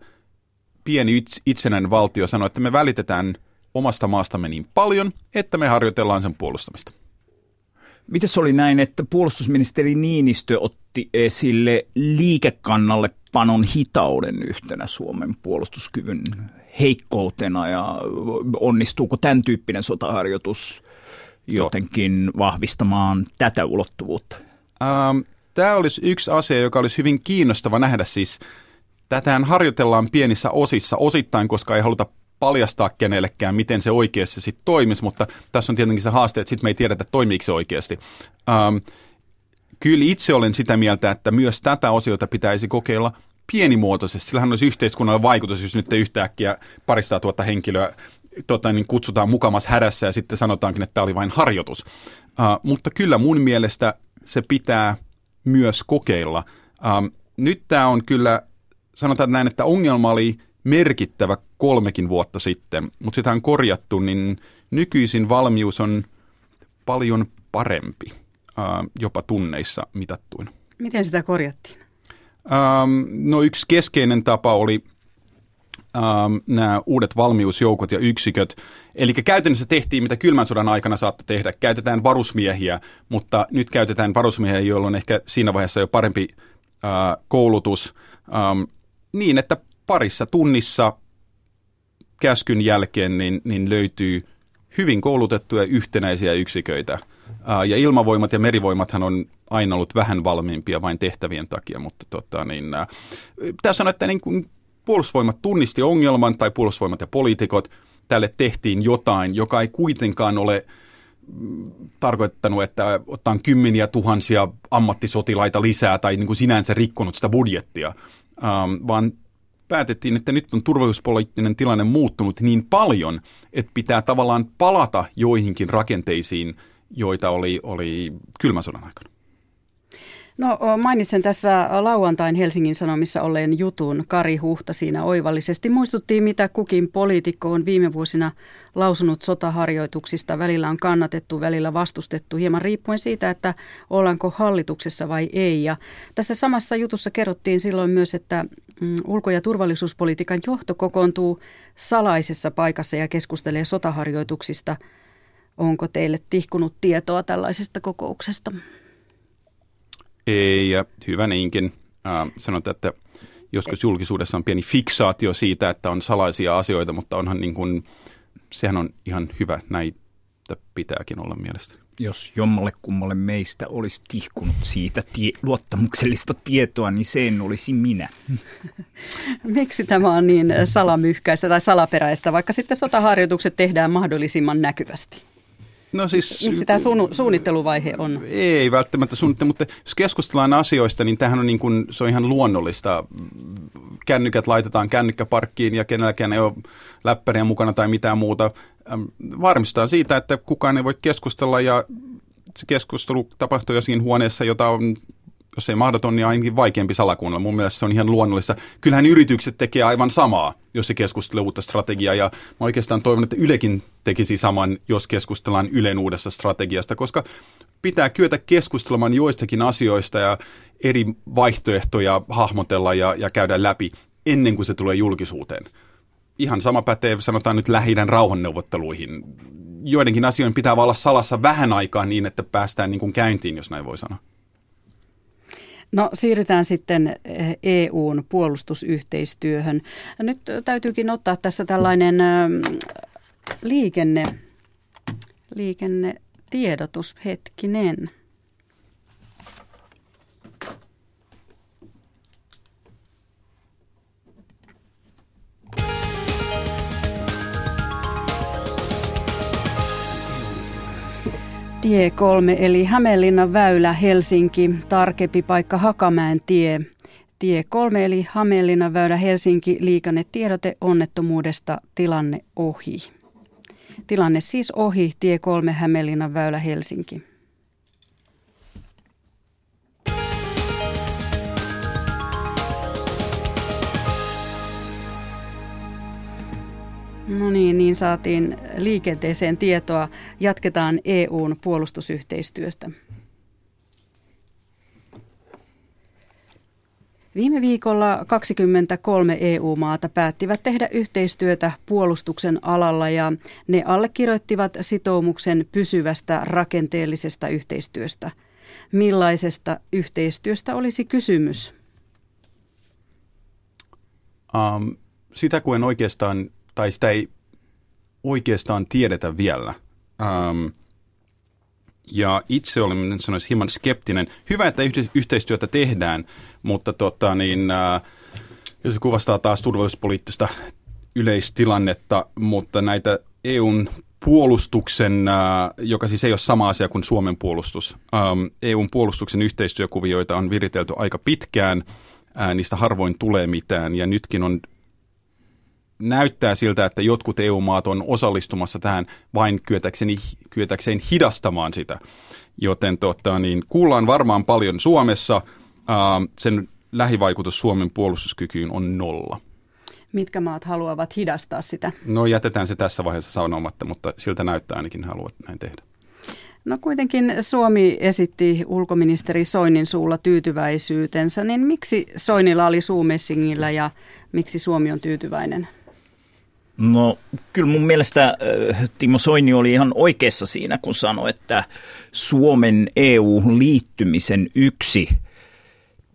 pieni itsenäinen valtio sanoo, että me välitetään omasta maastamme niin paljon, että me harjoitellaan sen puolustamista. Miten se oli näin, että puolustusministeri Niinistö otti esille liikekannalle panon hitauden yhtenä Suomen puolustuskyvyn heikkoutena ja onnistuuko tämän tyyppinen sotaharjoitus jotenkin vahvistamaan tätä ulottuvuutta? Ähm, tämä olisi yksi asia, joka olisi hyvin kiinnostava nähdä. Siis tätähän harjoitellaan pienissä osissa osittain, koska ei haluta paljastaa kenellekään, miten se oikeasti sitten toimisi, mutta tässä on tietenkin se haaste, että sitten me ei tiedetä, toimiiko se oikeasti. Ähm, kyllä itse olen sitä mieltä, että myös tätä osiota pitäisi kokeilla pienimuotoisesti. Sillähän olisi yhteiskunnalle vaikutus, jos nyt yhtäkkiä parista tuota henkilöä tota, niin kutsutaan mukamas hädässä ja sitten sanotaankin, että tämä oli vain harjoitus. Uh, mutta kyllä mun mielestä se pitää myös kokeilla. Uh, nyt tämä on kyllä, sanotaan näin, että ongelma oli merkittävä kolmekin vuotta sitten, mutta sitä on korjattu, niin nykyisin valmius on paljon parempi, jopa tunneissa mitattuina. Miten sitä korjattiin? No yksi keskeinen tapa oli nämä uudet valmiusjoukot ja yksiköt. Eli käytännössä tehtiin, mitä kylmän sodan aikana saattoi tehdä. Käytetään varusmiehiä, mutta nyt käytetään varusmiehiä, joilla on ehkä siinä vaiheessa jo parempi koulutus. Niin, että parissa tunnissa käskyn jälkeen niin, niin löytyy hyvin koulutettuja yhtenäisiä yksiköitä. Ja ilmavoimat ja merivoimathan on aina ollut vähän valmiimpia vain tehtävien takia, mutta tota, niin, tässä on, että niin kuin puolustusvoimat tunnisti ongelman tai puolustusvoimat ja poliitikot, tälle tehtiin jotain, joka ei kuitenkaan ole mm, tarkoittanut, että ottaa kymmeniä tuhansia ammattisotilaita lisää tai niin kuin sinänsä rikkonut sitä budjettia, vaan päätettiin, että nyt on turvallisuuspoliittinen tilanne muuttunut niin paljon, että pitää tavallaan palata joihinkin rakenteisiin, joita oli, oli kylmän sodan aikana. No mainitsen tässä lauantain Helsingin Sanomissa olleen jutun. Kari Huhta siinä oivallisesti muistutti, mitä kukin poliitikko on viime vuosina lausunut sotaharjoituksista. Välillä on kannatettu, välillä vastustettu, hieman riippuen siitä, että ollaanko hallituksessa vai ei. Ja tässä samassa jutussa kerrottiin silloin myös, että ulko- ja turvallisuuspolitiikan johto kokoontuu salaisessa paikassa ja keskustelee sotaharjoituksista. Onko teille tihkunut tietoa tällaisesta kokouksesta? Ei, ja hyvä niinkin. Äh, sanotaan, että joskus julkisuudessa on pieni fiksaatio siitä, että on salaisia asioita, mutta onhan niin kuin, sehän on ihan hyvä, näitä pitääkin olla mielestäni. Jos jommalle kummalle meistä olisi tihkunut siitä tie- luottamuksellista tietoa, niin sen olisi minä. Miksi tämä on niin salamyhkäistä tai salaperäistä, vaikka sitten sotaharjoitukset tehdään mahdollisimman näkyvästi? No siis, Miksi tämä suunnu, suunnitteluvaihe on? Ei välttämättä suunnittelu, mutta jos keskustellaan asioista, niin tämähän on, niin kuin, se on ihan luonnollista. Kännykät laitetaan kännykkäparkkiin ja kenelläkään ei ole läppäriä mukana tai mitään muuta. Varmistetaan siitä, että kukaan ei voi keskustella ja se keskustelu tapahtuu jossakin huoneessa, jota on jos ei mahdoton, niin ainakin vaikeampi salakuunnella. Mun mielestä se on ihan luonnollista. Kyllähän yritykset tekee aivan samaa, jos se keskustelee uutta strategiaa. Ja mä oikeastaan toivon, että Ylekin tekisi saman, jos keskustellaan Ylen uudessa strategiasta, koska pitää kyetä keskustelemaan joistakin asioista ja eri vaihtoehtoja hahmotella ja, ja käydä läpi ennen kuin se tulee julkisuuteen. Ihan sama pätee, sanotaan nyt lähi rauhanneuvotteluihin. Joidenkin asioiden pitää olla salassa vähän aikaa niin, että päästään niin kuin käyntiin, jos näin voi sanoa. No siirrytään sitten EUn eh, e puolustusyhteistyöhön. Nyt täytyykin ottaa tässä tällainen liikenne, liikennetiedotus hetkinen. Tie 3 eli Hämeenlinnan väylä Helsinki, tarkempi paikka Hakamäen tie. Tie 3 eli Hämeenlinnan väylä Helsinki, liikannetiedote onnettomuudesta, tilanne ohi. Tilanne siis ohi, tie 3 Hämeenlinnan väylä Helsinki. No niin, niin saatiin liikenteeseen tietoa. Jatketaan EUn puolustusyhteistyöstä. Viime viikolla 23 EU-maata päättivät tehdä yhteistyötä puolustuksen alalla ja ne allekirjoittivat sitoumuksen pysyvästä rakenteellisesta yhteistyöstä. Millaisesta yhteistyöstä olisi kysymys? Um, sitä kun en oikeastaan tai sitä ei oikeastaan tiedetä vielä. Um, ja itse olen, sanoisin, hieman skeptinen. Hyvä, että yhteistyötä tehdään, mutta tota, niin, uh, se kuvastaa taas turvallisuuspoliittista yleistilannetta, mutta näitä EUn puolustuksen, uh, joka siis ei ole sama asia kuin Suomen puolustus. Um, EUn puolustuksen yhteistyökuvioita on viritelty aika pitkään, uh, niistä harvoin tulee mitään, ja nytkin on näyttää siltä, että jotkut EU-maat on osallistumassa tähän vain kyetäkseen, kyetäkseen hidastamaan sitä. Joten tota, niin, kuullaan varmaan paljon Suomessa. Ää, sen lähivaikutus Suomen puolustuskykyyn on nolla. Mitkä maat haluavat hidastaa sitä? No jätetään se tässä vaiheessa sanomatta, mutta siltä näyttää ainakin haluat näin tehdä. No kuitenkin Suomi esitti ulkoministeri Soinin suulla tyytyväisyytensä, niin miksi Soinilla oli suumessingillä ja miksi Suomi on tyytyväinen? No kyllä mun mielestä Timo Soini oli ihan oikeassa siinä, kun sanoi, että Suomen EU-liittymisen yksi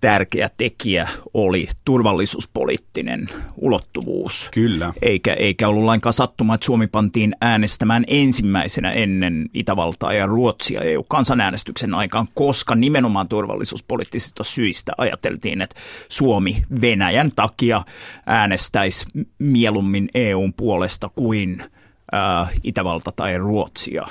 tärkeä tekijä oli turvallisuuspoliittinen ulottuvuus. Kyllä. Eikä, eikä ollut lainkaan sattuma, että Suomi pantiin äänestämään ensimmäisenä ennen Itävaltaa ja Ruotsia EU-kansanäänestyksen aikaan, koska nimenomaan turvallisuuspoliittisista syistä ajateltiin, että Suomi Venäjän takia äänestäisi mieluummin EUn puolesta kuin äh, Itävalta tai Ruotsia.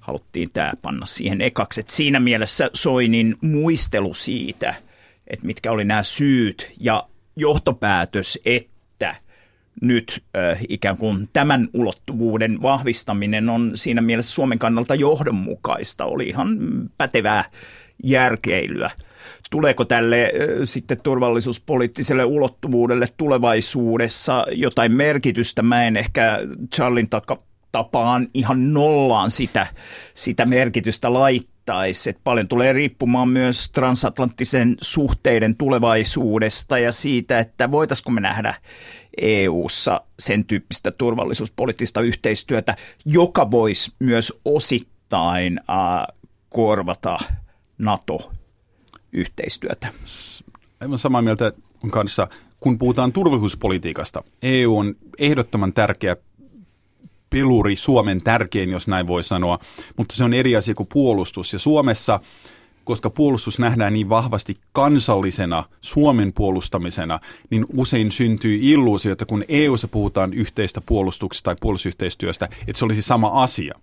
Haluttiin tämä panna siihen ekaksi. Et siinä mielessä Soinin muistelu siitä – että mitkä oli nämä syyt ja johtopäätös, että nyt äh, ikään kuin tämän ulottuvuuden vahvistaminen on siinä mielessä Suomen kannalta johdonmukaista, oli ihan pätevää järkeilyä. Tuleeko tälle sitten turvallisuuspoliittiselle ulottuvuudelle tulevaisuudessa jotain merkitystä? Mä en ehkä Charlin tapaan ihan nollaan sitä, sitä merkitystä laittaa odottaisi. Että paljon tulee riippumaan myös transatlanttisen suhteiden tulevaisuudesta ja siitä, että voitaisiko me nähdä EU-ssa sen tyyppistä turvallisuuspoliittista yhteistyötä, joka voisi myös osittain äh, korvata NATO-yhteistyötä. Aivan samaa mieltä kanssa. Kun puhutaan turvallisuuspolitiikasta, EU on ehdottoman tärkeä peluri, Suomen tärkein, jos näin voi sanoa, mutta se on eri asia kuin puolustus. Ja Suomessa, koska puolustus nähdään niin vahvasti kansallisena, Suomen puolustamisena, niin usein syntyy illuusio, että kun EU-ssa puhutaan yhteistä puolustuksesta tai puolustusyhteistyöstä, että se olisi sama asia.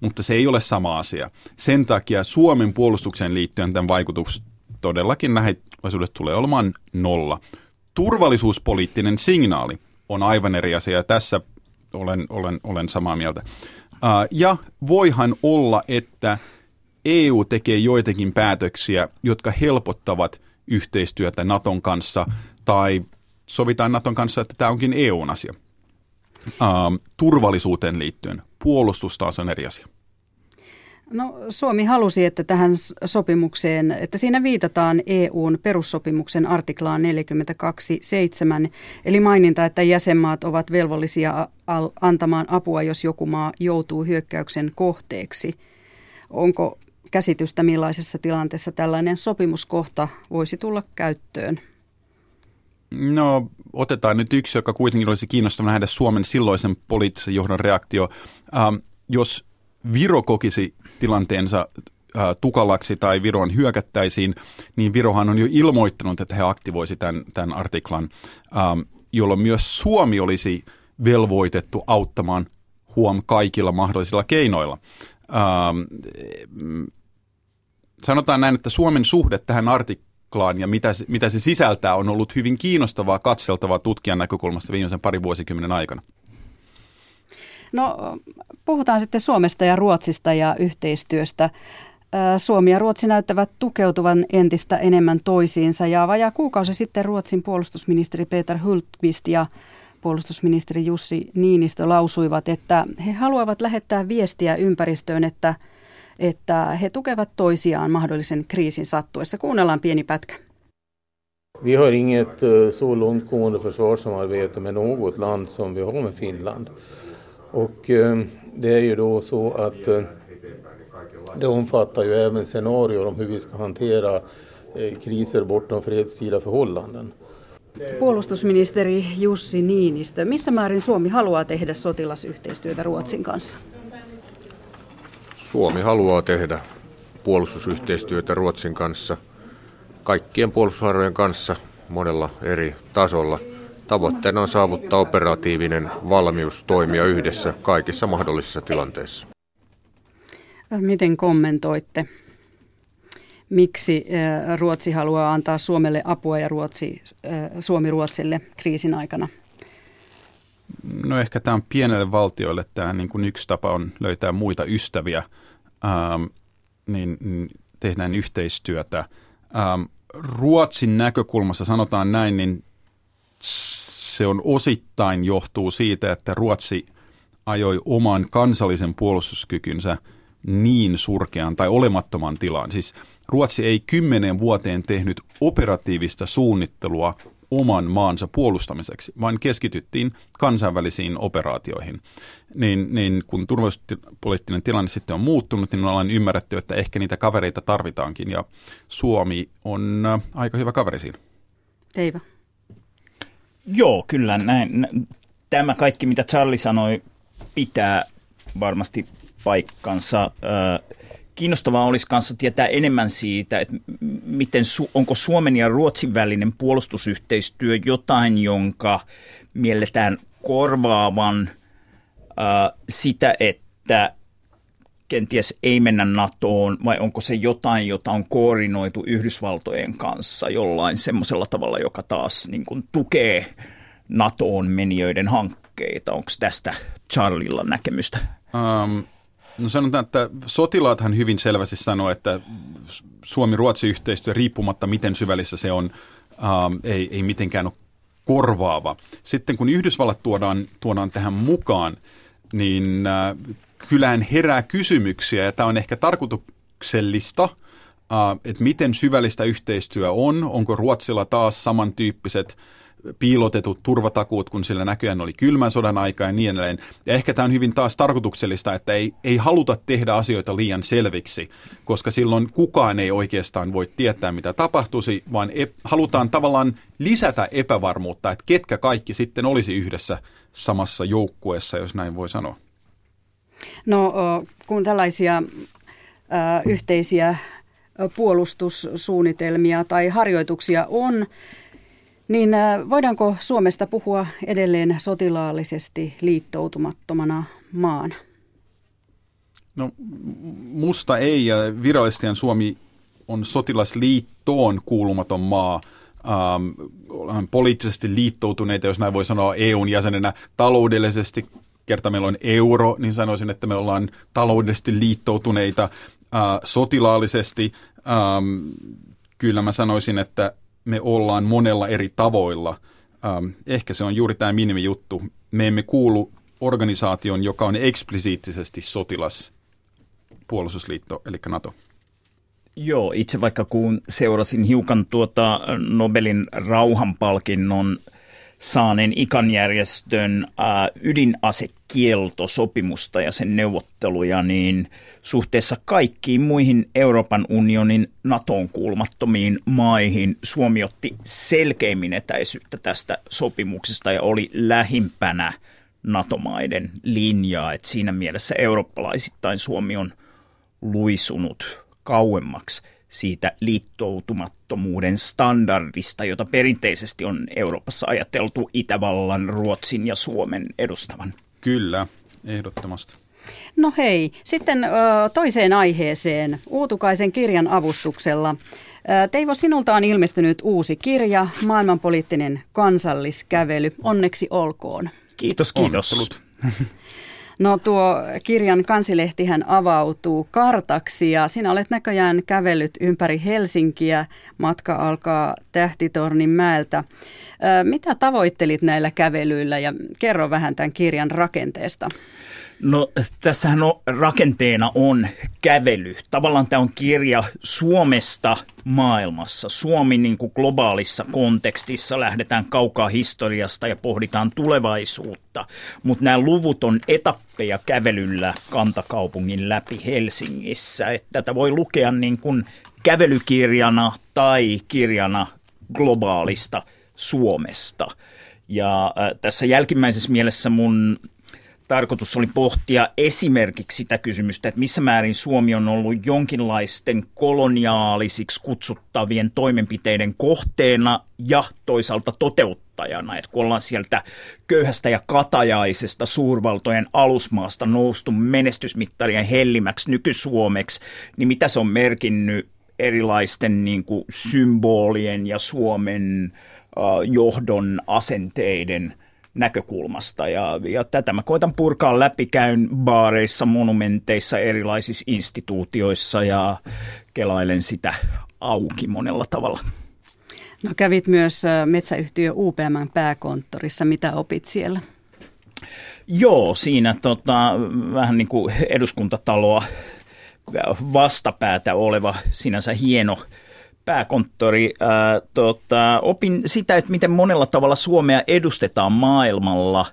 Mutta se ei ole sama asia. Sen takia Suomen puolustukseen liittyen tämän vaikutus todellakin läheisyydet tulee olemaan nolla. Turvallisuuspoliittinen signaali on aivan eri asia. Tässä olen, olen, olen samaa mieltä. Ja voihan olla, että EU tekee joitakin päätöksiä, jotka helpottavat yhteistyötä Naton kanssa, tai sovitaan Naton kanssa, että tämä onkin EUn asia. Turvallisuuteen liittyen. Puolustus taas on eri asia. No, Suomi halusi, että tähän sopimukseen, että siinä viitataan EUn perussopimuksen artiklaan 42.7, eli maininta, että jäsenmaat ovat velvollisia antamaan apua, jos joku maa joutuu hyökkäyksen kohteeksi. Onko käsitystä, millaisessa tilanteessa tällainen sopimuskohta voisi tulla käyttöön? No, otetaan nyt yksi, joka kuitenkin olisi kiinnostava nähdä Suomen silloisen poliittisen johdon reaktio. Ähm, jos Viro kokisi tilanteensa tukalaksi tai Viroon hyökättäisiin, niin Virohan on jo ilmoittanut, että he aktivoisi tämän, tämän artiklan, jolloin myös Suomi olisi velvoitettu auttamaan huom kaikilla mahdollisilla keinoilla. Sanotaan näin, että Suomen suhde tähän artiklaan ja mitä mitä se sisältää on ollut hyvin kiinnostavaa katseltavaa tutkijan näkökulmasta viimeisen parin vuosikymmenen aikana. No puhutaan sitten Suomesta ja Ruotsista ja yhteistyöstä. Suomi ja Ruotsi näyttävät tukeutuvan entistä enemmän toisiinsa ja vajaa kuukausi sitten Ruotsin puolustusministeri Peter Hultqvist ja puolustusministeri Jussi Niinistö lausuivat, että he haluavat lähettää viestiä ympäristöön, että, että he tukevat toisiaan mahdollisen kriisin sattuessa. Kuunnellaan pieni pätkä. Vi har inget eh, så långtgående försvarssamarbete med något land som vi har med Finland. Och eh, det är ju då så att eh, det omfattar ju även scenarier om hur vi ska hantera kriser bortom fredstida förhållanden. Puolustusministeri Jussi Niinistö, missä määrin Suomi haluaa tehdä sotilasyhteistyötä Ruotsin kanssa? Suomi haluaa tehdä puolustusyhteistyötä Ruotsin kanssa, kaikkien puolustusharjojen kanssa monella eri tasolla. Tavoitteena on saavuttaa operatiivinen valmius toimia yhdessä kaikissa mahdollisissa tilanteissa. Miten kommentoitte miksi Ruotsi haluaa antaa Suomelle apua ja Ruotsi, Suomi Ruotsille kriisin aikana? No ehkä tämä on pienelle valtioille tämä niin kuin yksi tapa on löytää muita ystäviä, ähm, niin, niin tehdään yhteistyötä. Ähm, Ruotsin näkökulmassa sanotaan näin, niin se on osittain johtuu siitä, että Ruotsi ajoi oman kansallisen puolustuskykynsä niin surkean tai olemattoman tilaan. Siis Ruotsi ei kymmenen vuoteen tehnyt operatiivista suunnittelua oman maansa puolustamiseksi, vaan keskityttiin kansainvälisiin operaatioihin. Niin, niin kun turvallisuuspoliittinen tilanne sitten on muuttunut, niin ollaan ymmärretty, että ehkä niitä kavereita tarvitaankin, ja Suomi on äh, aika hyvä kaveri siinä. Teiva. Joo, kyllä näin. Tämä kaikki, mitä Charlie sanoi, pitää varmasti paikkansa. Kiinnostavaa olisi kanssa tietää enemmän siitä, että miten, onko Suomen ja Ruotsin välinen puolustusyhteistyö jotain, jonka mielletään korvaavan sitä, että kenties ei mennä NATOon, vai onko se jotain, jota on koordinoitu Yhdysvaltojen kanssa jollain semmoisella tavalla, joka taas niin kuin, tukee NATOon menijöiden hankkeita. Onko tästä Charlilla näkemystä? Um, No sanotaan, että sotilaathan hyvin selvästi sanoo, että Suomi-Ruotsi-yhteistyö riippumatta miten syvällistä se on, ähm, ei, ei mitenkään ole korvaava. Sitten kun Yhdysvallat tuodaan, tuodaan tähän mukaan, niin äh, kylään herää kysymyksiä, ja tämä on ehkä tarkoituksellista, äh, että miten syvällistä yhteistyö on, onko Ruotsilla taas samantyyppiset piilotetut turvatakuut, kun sillä näköjään oli kylmän sodan aika ja niin edelleen. Ja ehkä tämä on hyvin taas tarkoituksellista, että ei, ei haluta tehdä asioita liian selviksi, koska silloin kukaan ei oikeastaan voi tietää, mitä tapahtuisi, vaan e- halutaan tavallaan lisätä epävarmuutta, että ketkä kaikki sitten olisi yhdessä samassa joukkueessa, jos näin voi sanoa. No kun tällaisia yhteisiä puolustussuunnitelmia tai harjoituksia on, niin voidaanko Suomesta puhua edelleen sotilaallisesti liittoutumattomana maana? No musta ei, ja virallisesti Suomi on sotilasliittoon kuulumaton maa. Ähm, poliittisesti liittoutuneita, jos näin voi sanoa, EUn jäsenenä taloudellisesti. Kerta meillä on euro, niin sanoisin, että me ollaan taloudellisesti liittoutuneita äh, sotilaallisesti. Ähm, kyllä mä sanoisin, että me ollaan monella eri tavoilla. Ähm, ehkä se on juuri tämä minimijuttu. Me emme kuulu organisaation, joka on eksplisiittisesti sotilas puolustusliitto, eli NATO. Joo, itse vaikka kun seurasin hiukan tuota Nobelin rauhanpalkinnon saaneen ikanjärjestön äh, ydinasekieltosopimusta ja sen neuvotteluja, niin suhteessa kaikkiin muihin Euroopan unionin NATOon kuulumattomiin maihin Suomi otti selkeimmin etäisyyttä tästä sopimuksesta ja oli lähimpänä NATO-maiden linjaa. Et siinä mielessä eurooppalaisittain Suomi on luisunut kauemmaksi – siitä liittoutumattomuuden standardista, jota perinteisesti on Euroopassa ajateltu Itävallan, Ruotsin ja Suomen edustavan. Kyllä, ehdottomasti. No hei, sitten ö, toiseen aiheeseen, Uutukaisen kirjan avustuksella. Ö, Teivo, sinulta on ilmestynyt uusi kirja, Maailmanpoliittinen kansalliskävely. Onneksi olkoon. Kiitos, kiitos. No tuo kirjan kansilehtihän avautuu kartaksi ja sinä olet näköjään kävellyt ympäri Helsinkiä. Matka alkaa Tähtitornin mäeltä. Mitä tavoittelit näillä kävelyillä ja kerro vähän tämän kirjan rakenteesta. No tässähän on, rakenteena on kävely. Tavallaan tämä on kirja Suomesta maailmassa. Suomi niin kuin globaalissa kontekstissa lähdetään kaukaa historiasta ja pohditaan tulevaisuutta. Mutta nämä luvut on etappeja kävelyllä kantakaupungin läpi Helsingissä. Että tätä voi lukea niin kuin kävelykirjana tai kirjana globaalista Suomesta. Ja äh, tässä jälkimmäisessä mielessä mun tarkoitus oli pohtia esimerkiksi sitä kysymystä, että missä määrin Suomi on ollut jonkinlaisten koloniaalisiksi kutsuttavien toimenpiteiden kohteena ja toisaalta toteuttajana. Että kun ollaan sieltä köyhästä ja katajaisesta suurvaltojen alusmaasta noustu menestysmittarien hellimäksi nyky-Suomeksi, niin mitä se on merkinnyt erilaisten niin kuin, symbolien ja Suomen uh, johdon asenteiden – näkökulmasta. Ja, ja tätä mä koitan purkaa läpi, käyn baareissa, monumenteissa, erilaisissa instituutioissa ja kelailen sitä auki monella tavalla. No kävit myös metsäyhtiö UPMn pääkonttorissa. Mitä opit siellä? Joo, siinä tota, vähän niin kuin eduskuntataloa vastapäätä oleva sinänsä hieno pääkonttori. Ää, tota, opin sitä, että miten monella tavalla Suomea edustetaan maailmalla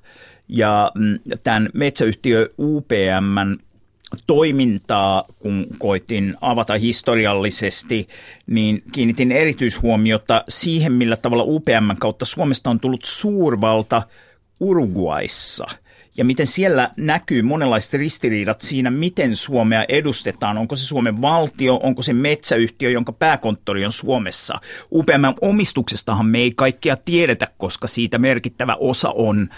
ja mm, tämän metsäyhtiö UPMn toimintaa, kun koitin avata historiallisesti, niin kiinnitin erityishuomiota siihen, millä tavalla UPM kautta Suomesta on tullut suurvalta Uruguayssa – ja miten siellä näkyy monenlaiset ristiriidat siinä, miten Suomea edustetaan. Onko se Suomen valtio, onko se metsäyhtiö, jonka pääkonttori on Suomessa. UPM omistuksestahan me ei kaikkea tiedetä, koska siitä merkittävä osa on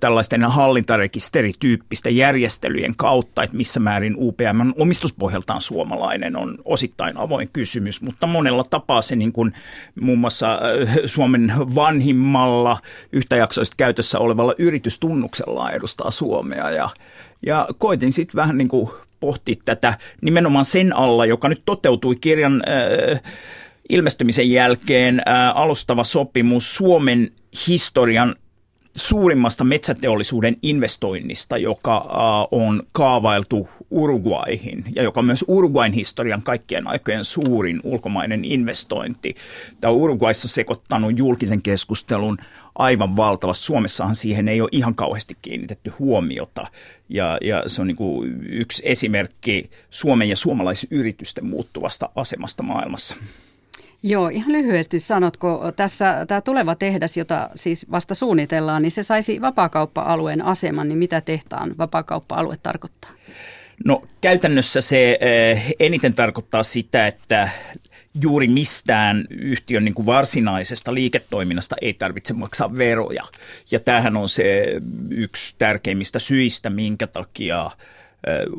tällaisten hallintarekisterityyppistä järjestelyjen kautta, että missä määrin UPM omistuspohjaltaan suomalainen on osittain avoin kysymys, mutta monella tapaa se niin kuin muun muassa Suomen vanhimmalla yhtäjaksoisesti käytössä olevalla yritystunnuksella edustaa edustaa Suomea. Ja, ja koitin sitten vähän niin kuin pohtia tätä nimenomaan sen alla, joka nyt toteutui kirjan äh, ilmestymisen jälkeen äh, alustava sopimus Suomen historian suurimmasta metsäteollisuuden investoinnista, joka äh, on kaavailtu Uruguaihin ja joka on myös Uruguain historian kaikkien aikojen suurin ulkomainen investointi. Tämä on Uruguaissa sekoittanut julkisen keskustelun aivan valtavasti. Suomessahan siihen ei ole ihan kauheasti kiinnitetty huomiota ja, ja se on niin kuin yksi esimerkki Suomen ja suomalaisyritysten muuttuvasta asemasta maailmassa. Joo, ihan lyhyesti sanotko, tässä tämä tuleva tehdas, jota siis vasta suunnitellaan, niin se saisi vapaakauppa-alueen aseman, niin mitä tehtaan vapaakauppa-alue tarkoittaa? No käytännössä se eh, eniten tarkoittaa sitä, että juuri mistään yhtiön niin kuin varsinaisesta liiketoiminnasta ei tarvitse maksaa veroja. Ja tämähän on se yksi tärkeimmistä syistä, minkä takia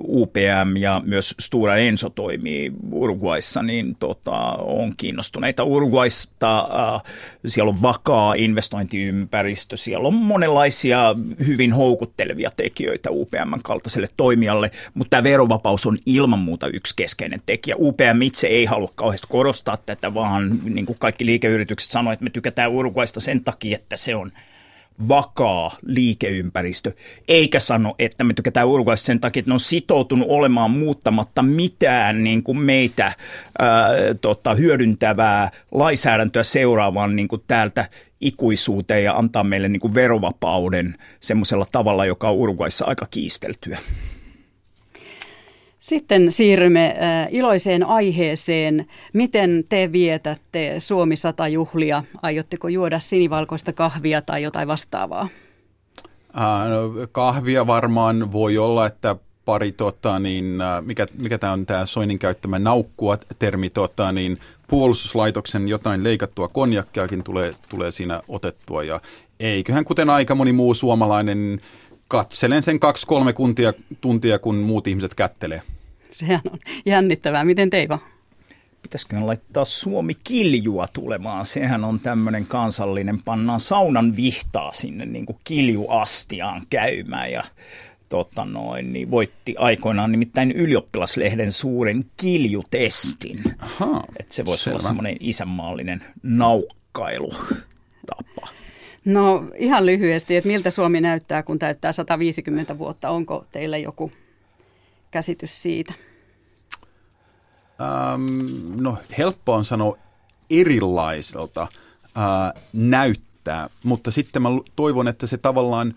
UPM ja myös Stura Enso toimii Uruguayssa, niin tota, on kiinnostuneita Uruguaysta. Siellä on vakaa investointiympäristö, siellä on monenlaisia hyvin houkuttelevia tekijöitä UPM kaltaiselle toimijalle, mutta tämä verovapaus on ilman muuta yksi keskeinen tekijä. UPM itse ei halua kauheasti korostaa tätä, vaan niin kuin kaikki liikeyritykset sanoivat, että me tykätään Uruguaysta sen takia, että se on – vakaa liikeympäristö, eikä sano, että me tykätään Uruguaysta sen takia, että ne on sitoutunut olemaan muuttamatta mitään niin kuin meitä ää, tota, hyödyntävää lainsäädäntöä seuraavaan niin kuin täältä ikuisuuteen ja antaa meille niin kuin verovapauden semmoisella tavalla, joka on Uruguayssa aika kiisteltyä. Sitten siirrymme äh, iloiseen aiheeseen. Miten te vietätte Suomi 100 juhlia? Aiotteko juoda sinivalkoista kahvia tai jotain vastaavaa? Äh, no, kahvia varmaan voi olla, että pari, tota, niin, äh, mikä, mikä tämä on tämä Soinin käyttämä naukkua termi, tota, niin puolustuslaitoksen jotain leikattua konjakkiakin tulee, tulee siinä otettua ja eiköhän kuten aika moni muu suomalainen katselen sen kaksi-kolme tuntia, tuntia, kun muut ihmiset kättelee. Sehän on jännittävää. Miten Teivo? Pitäisikö laittaa Suomi kiljua tulemaan? Sehän on tämmöinen kansallinen, pannaan saunan vihtaa sinne niin kuin kiljuastiaan käymään ja tota noin, niin voitti aikoinaan nimittäin ylioppilaslehden suuren kiljutestin. Aha, että se voisi selvä. olla semmoinen isänmaallinen naukkailutapa. No ihan lyhyesti, että miltä Suomi näyttää, kun täyttää 150 vuotta. Onko teillä joku käsitys siitä? Ähm, no helppo on sanoa erilaiselta äh, näyttää, mutta sitten mä toivon, että se tavallaan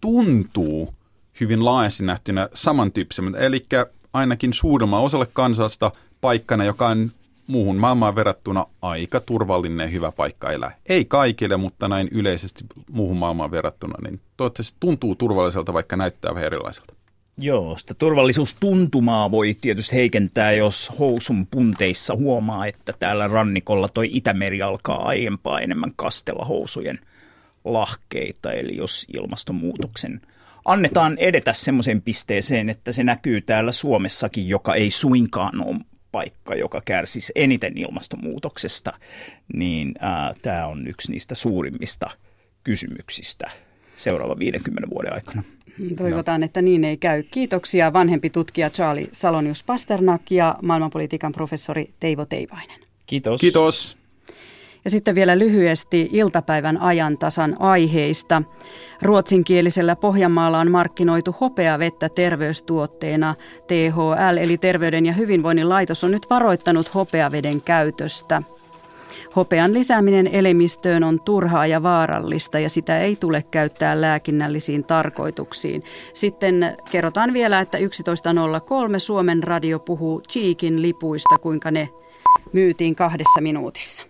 tuntuu hyvin laajasti nähtynä samantyyppisemmältä. Eli ainakin suurimman osalle kansasta paikkana, joka on muuhun maailmaan verrattuna aika turvallinen ja hyvä paikka elää. Ei kaikille, mutta näin yleisesti muuhun maailmaan verrattuna, niin toivottavasti tuntuu turvalliselta, vaikka näyttää vähän erilaiselta. Joo, sitä turvallisuustuntumaa voi tietysti heikentää, jos housun punteissa huomaa, että täällä rannikolla toi Itämeri alkaa aiempaa enemmän kastella housujen lahkeita. Eli jos ilmastonmuutoksen annetaan edetä semmoiseen pisteeseen, että se näkyy täällä Suomessakin, joka ei suinkaan ole paikka, joka kärsisi eniten ilmastonmuutoksesta, niin tämä on yksi niistä suurimmista kysymyksistä seuraavan 50 vuoden aikana. Toivotaan, että niin ei käy. Kiitoksia vanhempi tutkija Charlie Salonius Pasternak ja maailmanpolitiikan professori Teivo Teivainen. Kiitos. Kiitos. Ja sitten vielä lyhyesti iltapäivän ajantasan aiheista. Ruotsinkielisellä Pohjanmaalla on markkinoitu hopeavettä terveystuotteena. THL eli Terveyden ja hyvinvoinnin laitos on nyt varoittanut hopeaveden käytöstä. Hopean lisääminen elimistöön on turhaa ja vaarallista ja sitä ei tule käyttää lääkinnällisiin tarkoituksiin. Sitten kerrotaan vielä, että 11.03 Suomen radio puhuu Cheekin lipuista, kuinka ne myytiin kahdessa minuutissa.